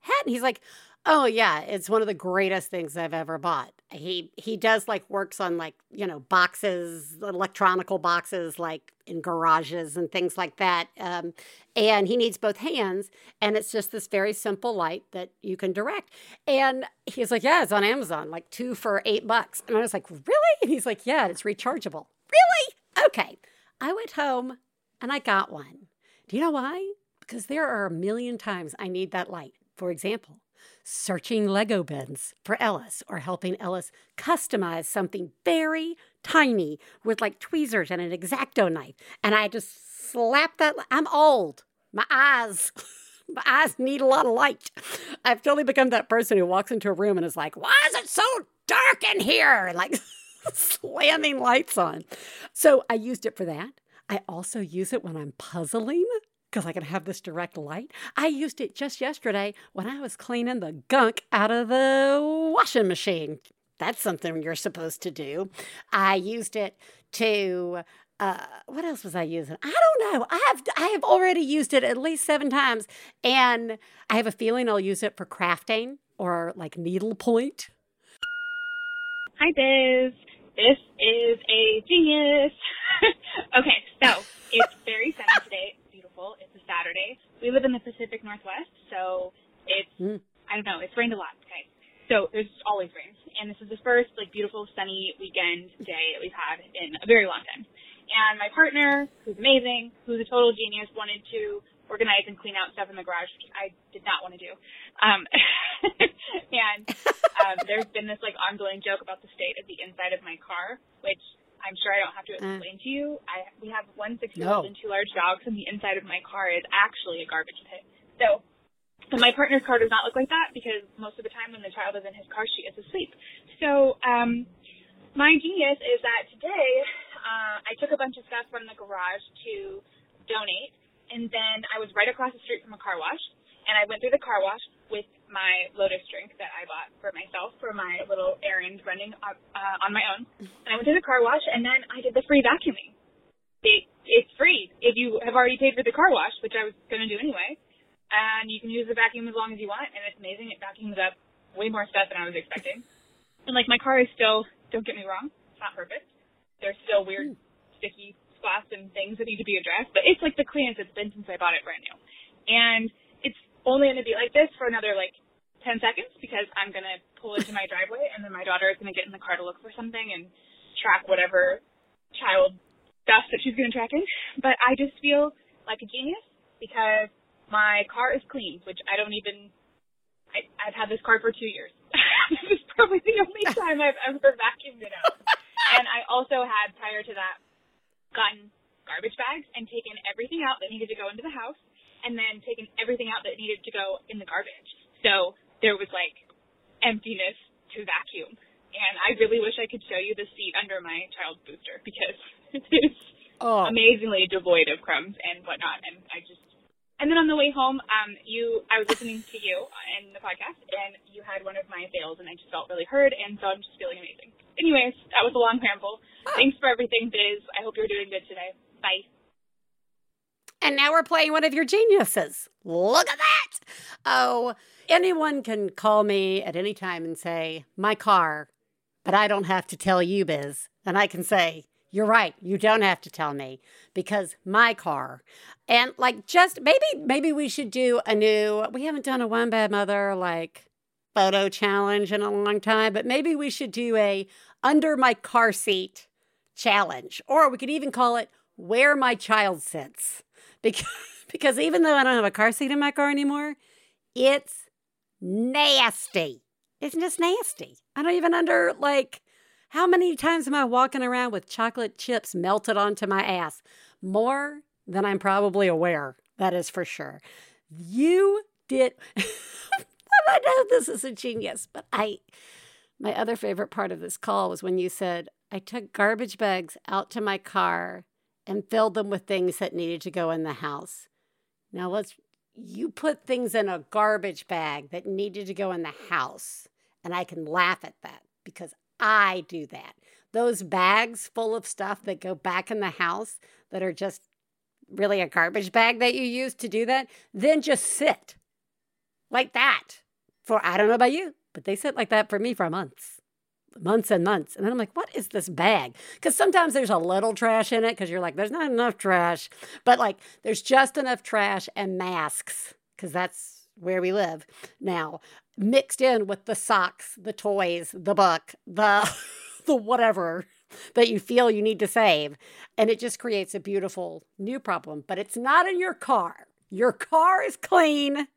hat? And he's like, Oh yeah, it's one of the greatest things I've ever bought. He he does like works on like, you know, boxes, electronical boxes like in garages and things like that. Um, and he needs both hands and it's just this very simple light that you can direct. And he's like, "Yeah, it's on Amazon, like 2 for 8 bucks." And I was like, "Really?" And he's like, "Yeah, it's rechargeable." Really? Okay. I went home and I got one. Do you know why? Because there are a million times I need that light. For example, searching Lego bins for Ellis or helping Ellis customize something very tiny with like tweezers and an exacto knife. And I just slap that. I'm old. My eyes. My eyes need a lot of light. I've totally become that person who walks into a room and is like, why is it so dark in here? Like slamming lights on. So I used it for that. I also use it when I'm puzzling because I can have this direct light. I used it just yesterday when I was cleaning the gunk out of the washing machine. That's something you're supposed to do. I used it to uh, what else was I using? I don't know. I have I have already used it at least seven times, and I have a feeling I'll use it for crafting or like needlepoint. Hi, Biz. This is a genius. okay, so it's very sunny today. It's beautiful. It's a Saturday. We live in the Pacific Northwest, so it's Mm. I don't know. It's rained a lot. Okay, so there's always rain, and this is the first like beautiful sunny weekend day that we've had in a very long time. And my partner, who's amazing, who's a total genius, wanted to organize and clean out stuff in the garage, which I did not want to do. Um, and um, there's been this like ongoing joke about the state of the inside of my car, which I'm sure I don't have to explain to you. I we have one six year old No. and two large dogs, and the inside of my car is actually a garbage pit. So. And my partner's car does not look like that because most of the time when the child is in his car, she is asleep. So, um, my genius is that today uh, I took a bunch of stuff from the garage to donate, and then I was right across the street from a car wash, and I went through the car wash with my Lotus drink that I bought for myself for my little errand running uh, uh, on my own. And I went through the car wash, and then I did the free vacuuming. It, it's free if you have already paid for the car wash, which I was going to do anyway. And you can use the vacuum as long as you want, and it's amazing. It vacuums up way more stuff than I was expecting. And like my car is still, don't get me wrong, it's not perfect. There's still weird sticky spots and things that need to be addressed, but it's like the cleanest it's been since I bought it brand new. And only going to be like this for another like 10 seconds because I'm going to pull into my driveway and then my daughter is going to get in the car to look for something and track whatever child stuff that she's going to track in. But I just feel like a genius because my car is clean, which I don't even, I, I've had this car for two years. this is probably the only time I've ever vacuumed it out. and I also had prior to that gotten garbage bags and taken everything out that needed to go into the house and then taken everything out that needed to go in the garbage. So there was like emptiness to vacuum. And I really wish I could show you the seat under my child's booster because it is Oh, amazingly devoid of crumbs and whatnot. And I just, and then on the way home, um, you, I was listening to you in the podcast, and you had one of my fails, and I just felt really heard, and so I'm just feeling amazing. Anyways, that was a long ramble. Thanks for everything, Biz. I hope you're doing good today. Bye. And now we're playing one of your geniuses. Look at that. Oh, anyone can call me at any time and say, my car, but I don't have to tell you, Biz. And I can say, you're right. You don't have to tell me because my car. And like, just maybe, maybe we should do a new, we haven't done a one bad mother like photo challenge in a long time, but maybe we should do a under my car seat challenge. Or we could even call it where my child sits. Because, because even though I don't have a car seat in my car anymore, it's nasty. It's just nasty. I don't even under like how many times am I walking around with chocolate chips melted onto my ass? More than I'm probably aware. That is for sure. You did. I know this is a genius, but I. My other favorite part of this call was when you said, I took garbage bags out to my car and filled them with things that needed to go in the house. Now let's. You put things in a garbage bag that needed to go in the house, and I can laugh at that because I do that. Those bags full of stuff that go back in the house that are just really a garbage bag that you use to do that, then just sit like that for, I don't know about you, but they sit like that for me for months, months and months. And then I'm like, what is this bag? Because sometimes there's a little trash in it because you're like, there's not enough trash. But like, there's just enough trash and masks because that's where we live now, mixed in with the socks, the toys, the book, the, the whatever that you feel you need to save. And it just creates a beautiful new problem. But it's not in your car. Your car is clean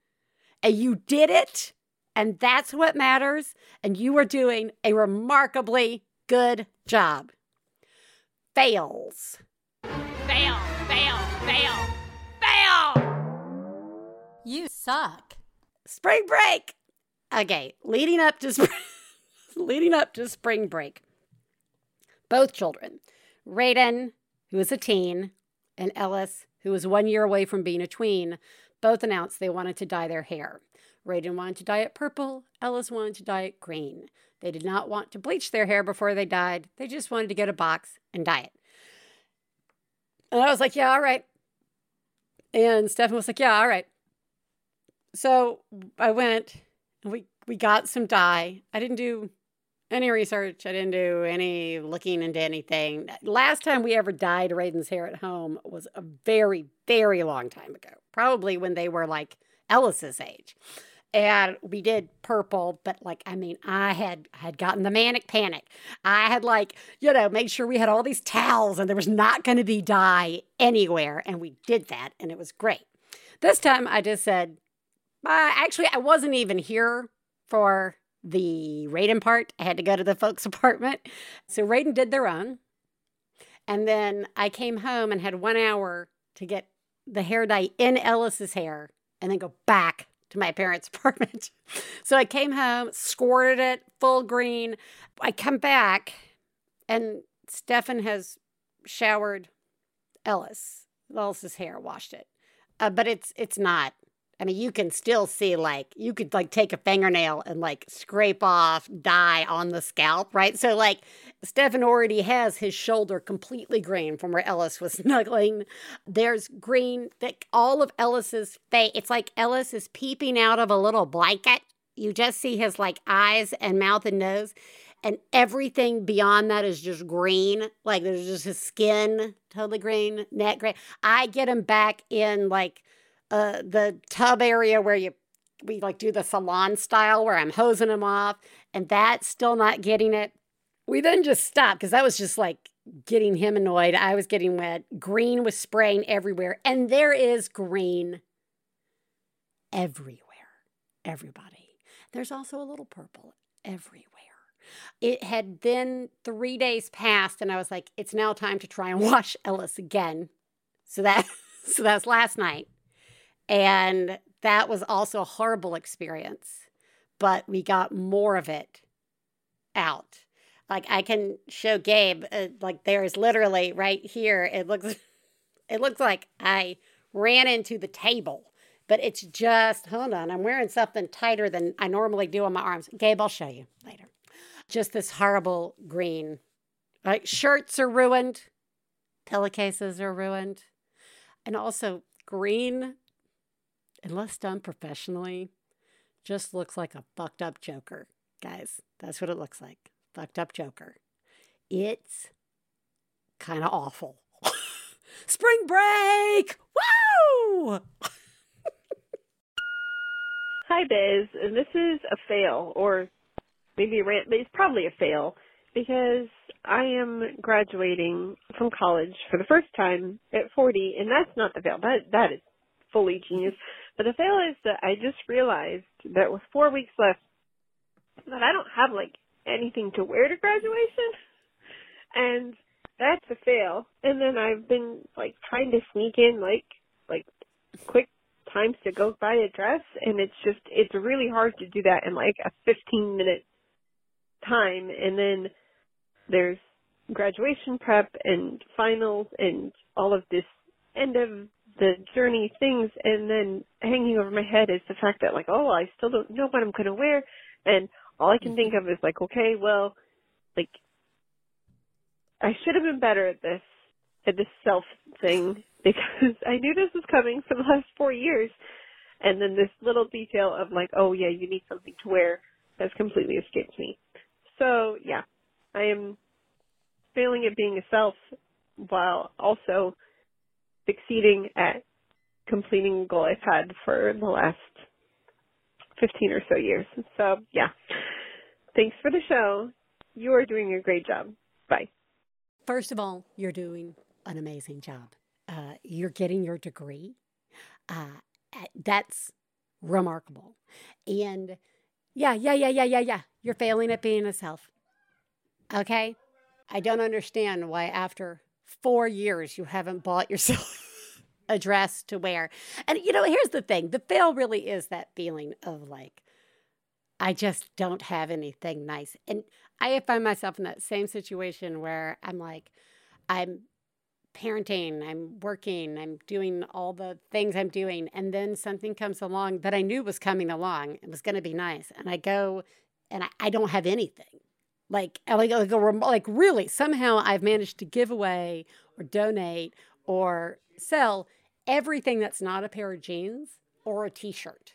and you did it. And that's what matters. And you are doing a remarkably good job. Fails. Fail, fail, fail, fail! You suck. Spring break. Okay, leading up to spring, leading up to spring break. Both children, Raiden, who is a teen, and Ellis, who is one year away from being a tween, both announced they wanted to dye their hair. Raiden wanted to dye it purple, Ellis wanted to dye it green. They did not want to bleach their hair before they dyed, they just wanted to get a box and dye it. And I was like, yeah, all right. And Stefan was like, yeah, all right. So I went and we, we got some dye. I didn't do any research. I didn't do any looking into anything. Last time we ever dyed Raiden's hair at home was a very, very long time ago. Probably when they were like Ellis's age. And we did purple, but like I mean, I had had gotten the manic panic. I had like, you know, made sure we had all these towels and there was not going to be dye anywhere, and we did that, and it was great. This time I just said, uh, actually, I wasn't even here for the Raiden part. I had to go to the folks' apartment. So Raiden did their own. And then I came home and had one hour to get the hair dye in Ellis's hair and then go back to my parents' apartment. so I came home, squirted it full green. I come back and Stefan has showered Ellis. Ellis's hair, washed it. Uh, but it's it's not I mean, you can still see like you could like take a fingernail and like scrape off dye on the scalp, right? So like Stefan already has his shoulder completely green from where Ellis was snuggling. There's green that all of Ellis's face. It's like Ellis is peeping out of a little blanket. You just see his like eyes and mouth and nose. And everything beyond that is just green. Like there's just his skin, totally green, neck green. I get him back in like uh, the tub area where you we like do the salon style where I'm hosing him off, and that's still not getting it. We then just stopped because that was just like getting him annoyed. I was getting wet. Green was spraying everywhere, and there is green everywhere. Everybody. There's also a little purple everywhere. It had then three days passed, and I was like, it's now time to try and wash Ellis again. So that so that's last night. And that was also a horrible experience, but we got more of it out. Like I can show Gabe, uh, like there is literally right here. It looks, it looks like I ran into the table, but it's just hold on. I'm wearing something tighter than I normally do on my arms. Gabe, I'll show you later. Just this horrible green. Like shirts are ruined, pillowcases are ruined, and also screen, unless done professionally, just looks like a fucked up Joker. Guys, that's what it looks like. Fucked up Joker. It's kind of awful. Spring break! Woo! Hi, Biz. And this is a fail, or maybe a rant, but it's probably a fail because I am graduating from college for the first time at 40, and that's not the fail. That that is fully genius. But the fail is that I just realized that with four weeks left, that I don't have like anything to wear to graduation, and that's a fail. And then I've been like trying to sneak in like like quick times to go buy a dress, and it's just it's really hard to do that in like a 15 minute time, and then there's graduation prep and finals and all of this end of the journey things and then hanging over my head is the fact that like oh I still don't know what I'm going to wear. And all I can think of is like okay well like I should have been better at this at this self thing because I knew this was coming for the last 4 years. And then this little detail of like oh yeah you need something to wear has completely escaped me. So yeah I am failing at being a self while also succeeding at completing a goal I've had for the last 15 or so years. So, yeah. Thanks for the show. You are doing a great job. Bye. First of all, you're doing an amazing job. Uh, you're getting your degree. Uh, that's remarkable. And yeah, yeah, yeah, yeah, yeah, yeah. You're failing at being a self. Okay? I don't understand why after four years you haven't bought yourself a dress to wear. And you know, here's the thing the fail really is that feeling of like, I just don't have anything nice. And I find myself in that same situation where I'm like, I'm parenting, I'm working, I'm doing all the things I'm doing. And then something comes along that I knew was coming along. It was going to be nice. And I go and I, I don't have anything. Like, like, like, like, really, somehow I've managed to give away or donate or sell everything that's not a pair of jeans or a t shirt.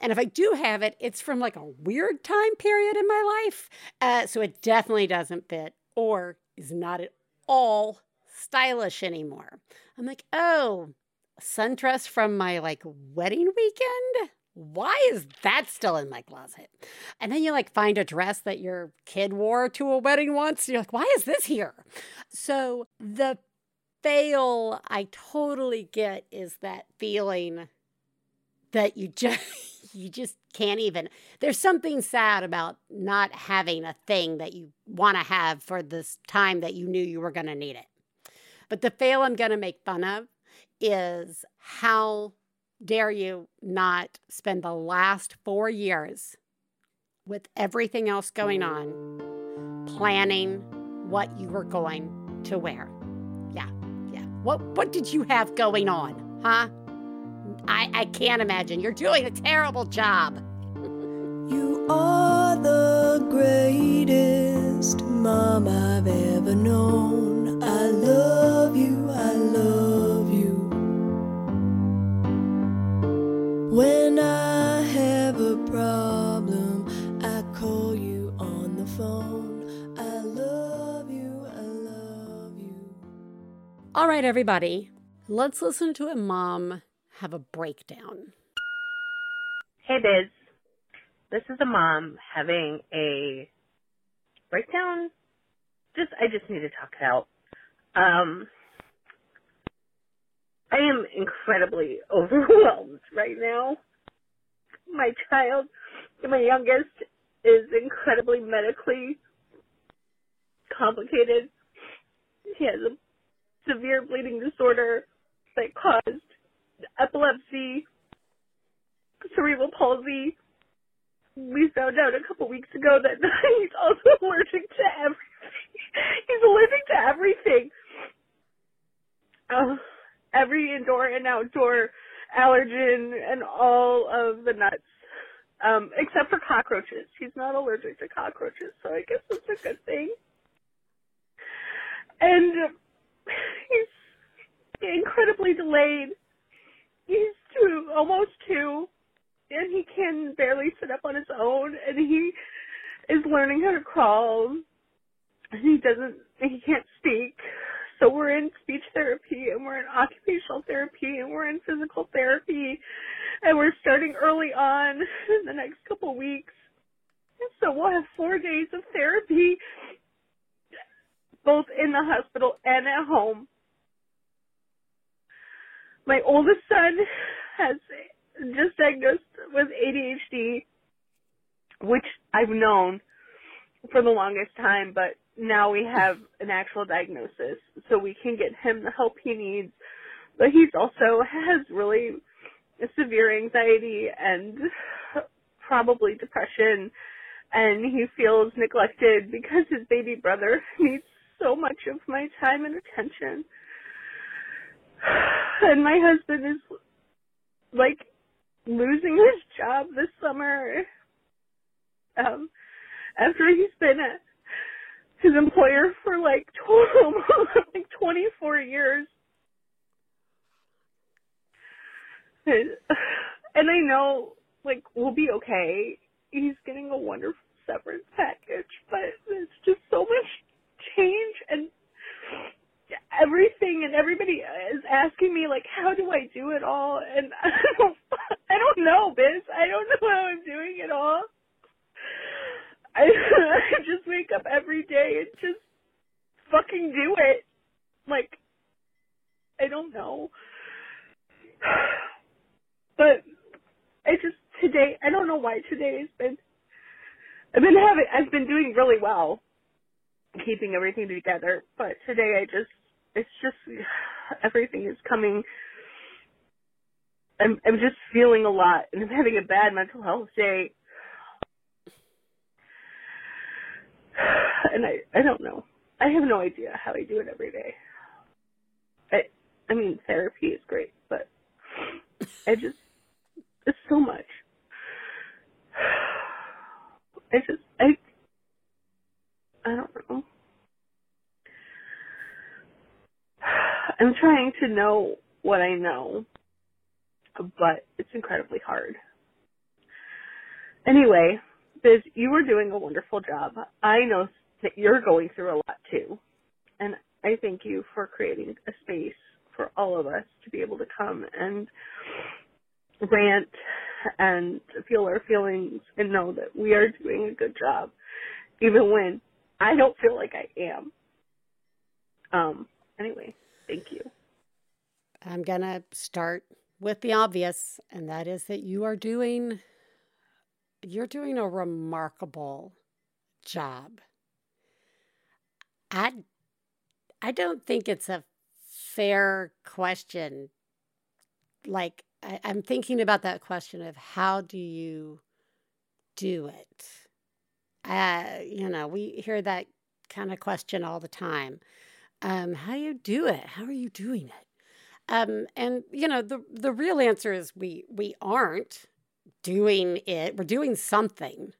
And if I do have it, it's from like a weird time period in my life. Uh, so it definitely doesn't fit or is not at all stylish anymore. I'm like, oh, sundress from my like wedding weekend? why is that still in my closet? And then you like find a dress that your kid wore to a wedding once. You're like, why is this here? So the fail I totally get is that feeling that you just you just can't even there's something sad about not having a thing that you want to have for this time that you knew you were going to need it. But the fail I'm going to make fun of is how dare you not spend the last four years with everything else going on planning what you were going to wear? What what did you have going on, huh? I, I can't imagine. You're doing a terrible job. you are the greatest mom I've ever known. I All right, everybody, let's listen to a mom have a breakdown. Hey, Biz. This is a mom having a breakdown. Just, I just need to talk it out. Um, I am incredibly overwhelmed right now. My child, my youngest, is incredibly medically complicated. He has a severe bleeding disorder that caused epilepsy, cerebral palsy. We found out a couple weeks ago that he's also allergic to everything. He's allergic to everything. Oh every indoor and outdoor allergen and all of the nuts. Um, except for cockroaches. He's not allergic to cockroaches, so I guess that's a good thing. And he's incredibly delayed he's two, almost two, and he can barely sit up on his own, and he is learning how to crawl. And he doesn't, he can't speak. So we're in speech therapy, and we're in occupational therapy, and we're in physical therapy, and we're starting early on in the next couple weeks. And so we'll have four days of therapy, both in the hospital and at home. My oldest son has just diagnosed with ADHD, which I've known for the longest time, but now we have an actual diagnosis, so we can get him the help he needs. But he's also has really severe anxiety and probably depression, and he feels neglected because his baby brother needs so much of my time and attention. And my husband is like losing his job this summer. Um after he's been at his employer for like total like 24 years. And, and I know like we'll be okay. He's getting a wonderful severance package but it's just so much change and everything and everybody is asking me like how do I do it all? And I don't I don't know Biz. I don't know how I'm doing it all. I I just wake up every day and just fucking do it. Like I don't know. But I just today I don't know why today has been I've been having I've been doing really well keeping everything together. But today I just, it's just, everything is coming. I'm, I'm just feeling a lot and I'm having a bad mental health day. And I, I don't know. I have no idea how I do it every day. I, I mean, therapy is great, but I just, it's so much. I just, I, I don't know. I'm trying to know what I know, but it's incredibly hard. Anyway, Biz, you are doing a wonderful job. I know that you're going through a lot too. And I thank you for creating a space for all of us to be able to come and rant and feel our feelings and know that we are doing a good job, even when I don't feel like I am. Um, anyway, thank you. I'm going to start with the obvious, and that is that you are doing you're doing a remarkable job. I I don't think it's a fair question. Like I, I'm thinking about that question of how do you do it? Uh, you know, we hear that kind of question all the time. Um, how do you do it? How are you doing it? Um, and you know, the the real answer is we we aren't doing it. We're doing something,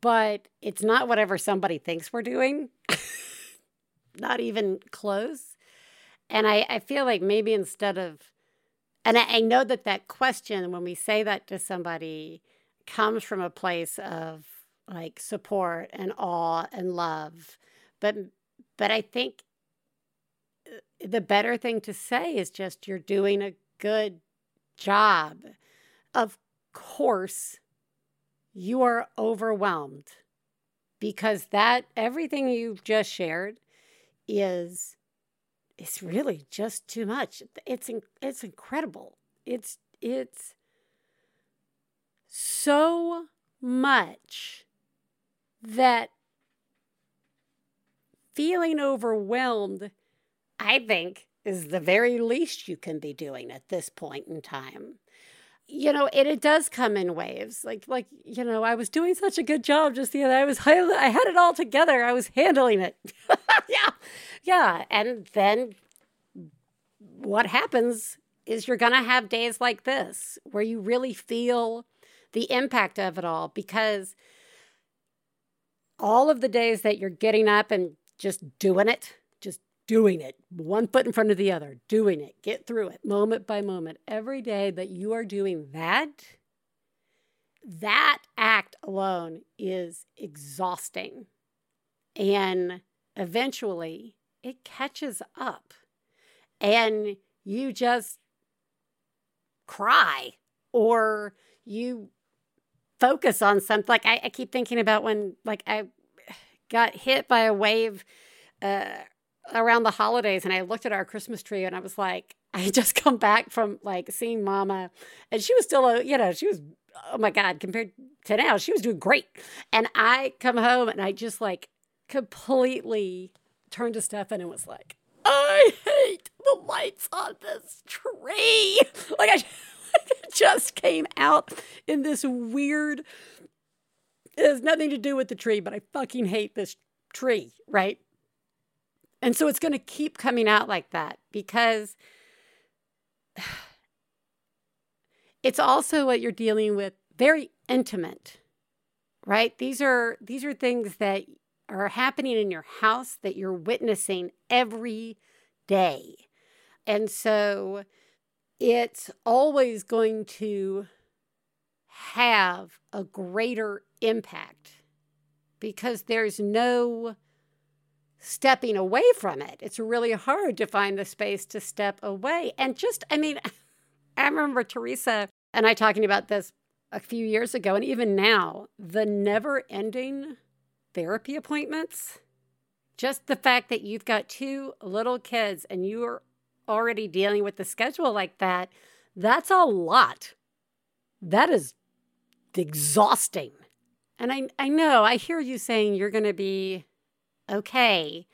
but it's not whatever somebody thinks we're doing. not even close. And I, I feel like maybe instead of, and I, I know that that question, when we say that to somebody, comes from a place of like support and awe and love. But but I think the better thing to say is just you're doing a good job. Of course, you are overwhelmed because that everything you've just shared is it's really just too much. It's it's incredible. It's it's so much that feeling overwhelmed, I think, is the very least you can be doing at this point in time. You know, and it does come in waves. Like, like you know, I was doing such a good job just the other. I was, I had it all together. I was handling it. yeah, yeah. And then what happens is you're to have days like this where you really feel the impact of it all because all of the days that you're getting up and just doing it, doing it, one foot in front of the other, doing it, get through it moment by moment. Every day that you are doing that, that act alone is exhausting. And eventually it catches up and you just cry or you focus on something. Like I, I keep thinking about when like I got hit by a wave uh, around the holidays and I looked at our Christmas tree and I was like, I had just come back from like seeing mama and she was still, a, you know, she was, oh my God, compared to now, she was doing great. And I come home and I just like completely turned to Stefan and was like, I hate the lights on this tree. Like I just came out in this weird, it has nothing to do with the tree, but I fucking hate this tree, right? And so it's going to keep coming out like that because it's also what you're dealing with very intimate right? These are these are things that are happening in your house that you're witnessing every day. And so it's always going to have a greater impact because there's no stepping away from it. It's really hard to find the space to step away. And just, I mean, I remember Theresa and I talking about this a few years ago, and even now, the never ending therapy appointments. Just the fact that you've got two little kids and you are already dealing with the schedule like that, that's a lot. That is exhausting. And I, I know, I hear you saying you're going to be okay,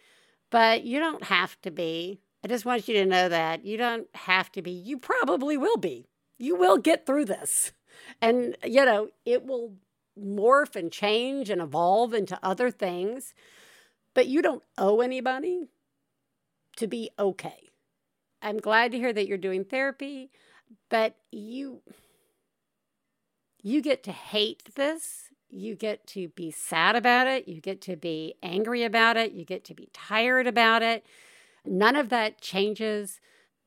but you don't have to be. I just want you to know that you don't have to be. You probably will be. You will get through this. And, you know, it will morph and change and evolve into other things, but you don't owe anybody to be okay. I'm glad to hear that you're doing therapy, but you you get to hate this you get to be sad about it. You get to be angry about it. You get to be tired about it. None of that changes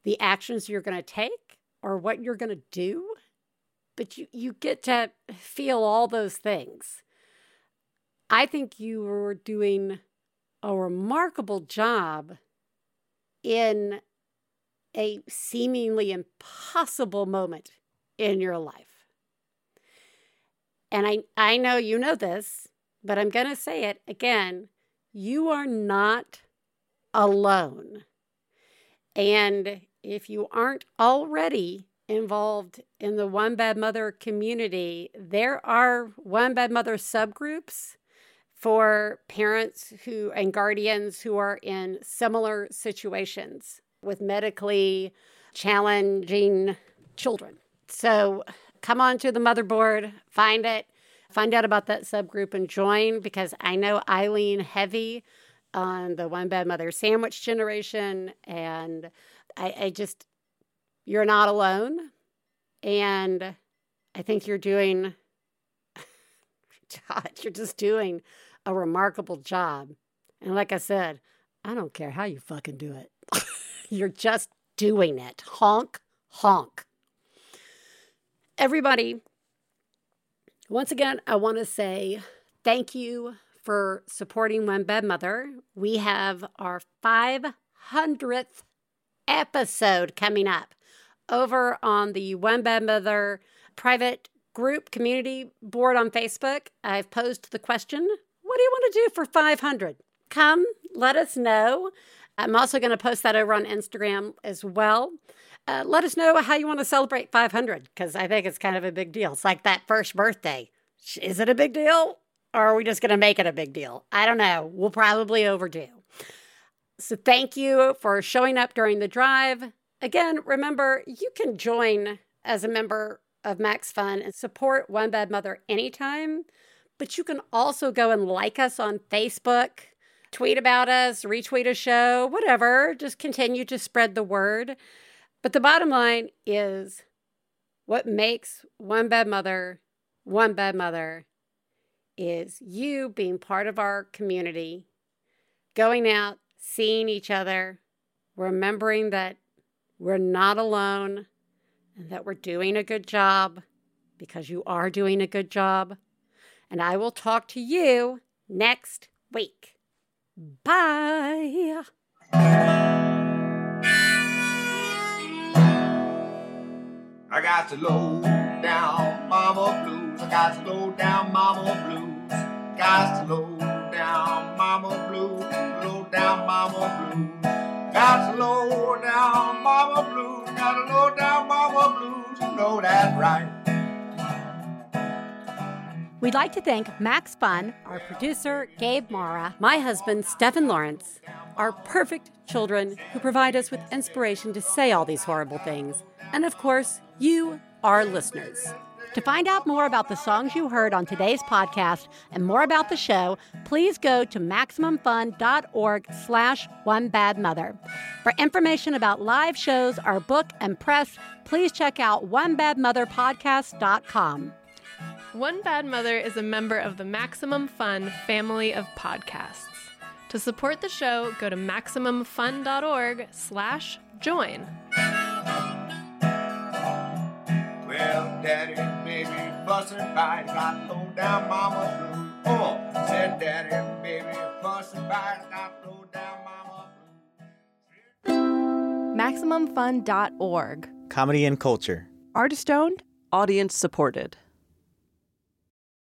the actions you're going to take or what you're going to do. But you, you get to feel all those things. I think you were doing a remarkable job in a seemingly impossible moment in your life and I, I know you know this, but I'm going to say it again. You are not alone. And if you aren't already involved in the One Bad Mother community, there are One Bad Mother subgroups for parents who and guardians who are in similar situations with medically challenging children. So come on to the motherboard, find it, find out about that subgroup and join because I know I lean heavy on the one bad mother sandwich generation. And I, I just, you're not alone. And I think you're doing, God, you're just doing a remarkable job. And like I said, I don't care how you fucking do it. you're just doing it. Honk, honk everybody, once again, I want to say thank you for supporting One Bad Mother. We have our 500th episode coming up over on the One Bad Mother private group community board on Facebook. I've posed the question what do you want to do for 500? Come, let us know. I'm also going to post that over on Instagram as well. Uh, let us know how you want to celebrate 500 because I think it's kind of a big deal. It's like that first birthday. Is it a big deal or are we just going to make it a big deal? I don't know. We'll probably overdo. So thank you for showing up during the drive. Again, remember, you can join as a member of Max Fun and support One Bad Mother anytime, but you can also go and like us on Facebook, tweet about us, retweet a show, whatever. Just continue to spread the word. But the bottom line is what makes one bad mother one bad mother is you being part of our community, going out seeing each other, remembering that we're not alone and that we're doing a good job because you are doing a good job. And I will talk to you next week. Bye. I got to low down mama blues. I got to low down mama blues. Got to low down mama blues. Low down mama blues. Got to low down mama blues. Got to low down mama blues. You know that's right. We'd like to thank Max Fun, our producer, Gabe Mara, my husband, Stephen Lawrence, our perfect children who provide us with inspiration to say all these horrible things, and of course, you, our listeners. To find out more about the songs you heard on today's podcast and more about the show, please go to MaximumFun.org slash One Bad Mother. For information about live shows, our book, and press, please check out OneBadMotherPodcast.com. One Bad Mother is a member of the Maximum Fun family of podcasts. To support the show, go to MaximumFun.org slash join. Well, daddy and baby fussing fight, got low down mama blue. Oh, said daddy and baby fussing fight, got low down mama MaximumFun.org. Comedy and culture. Artist owned, audience supported.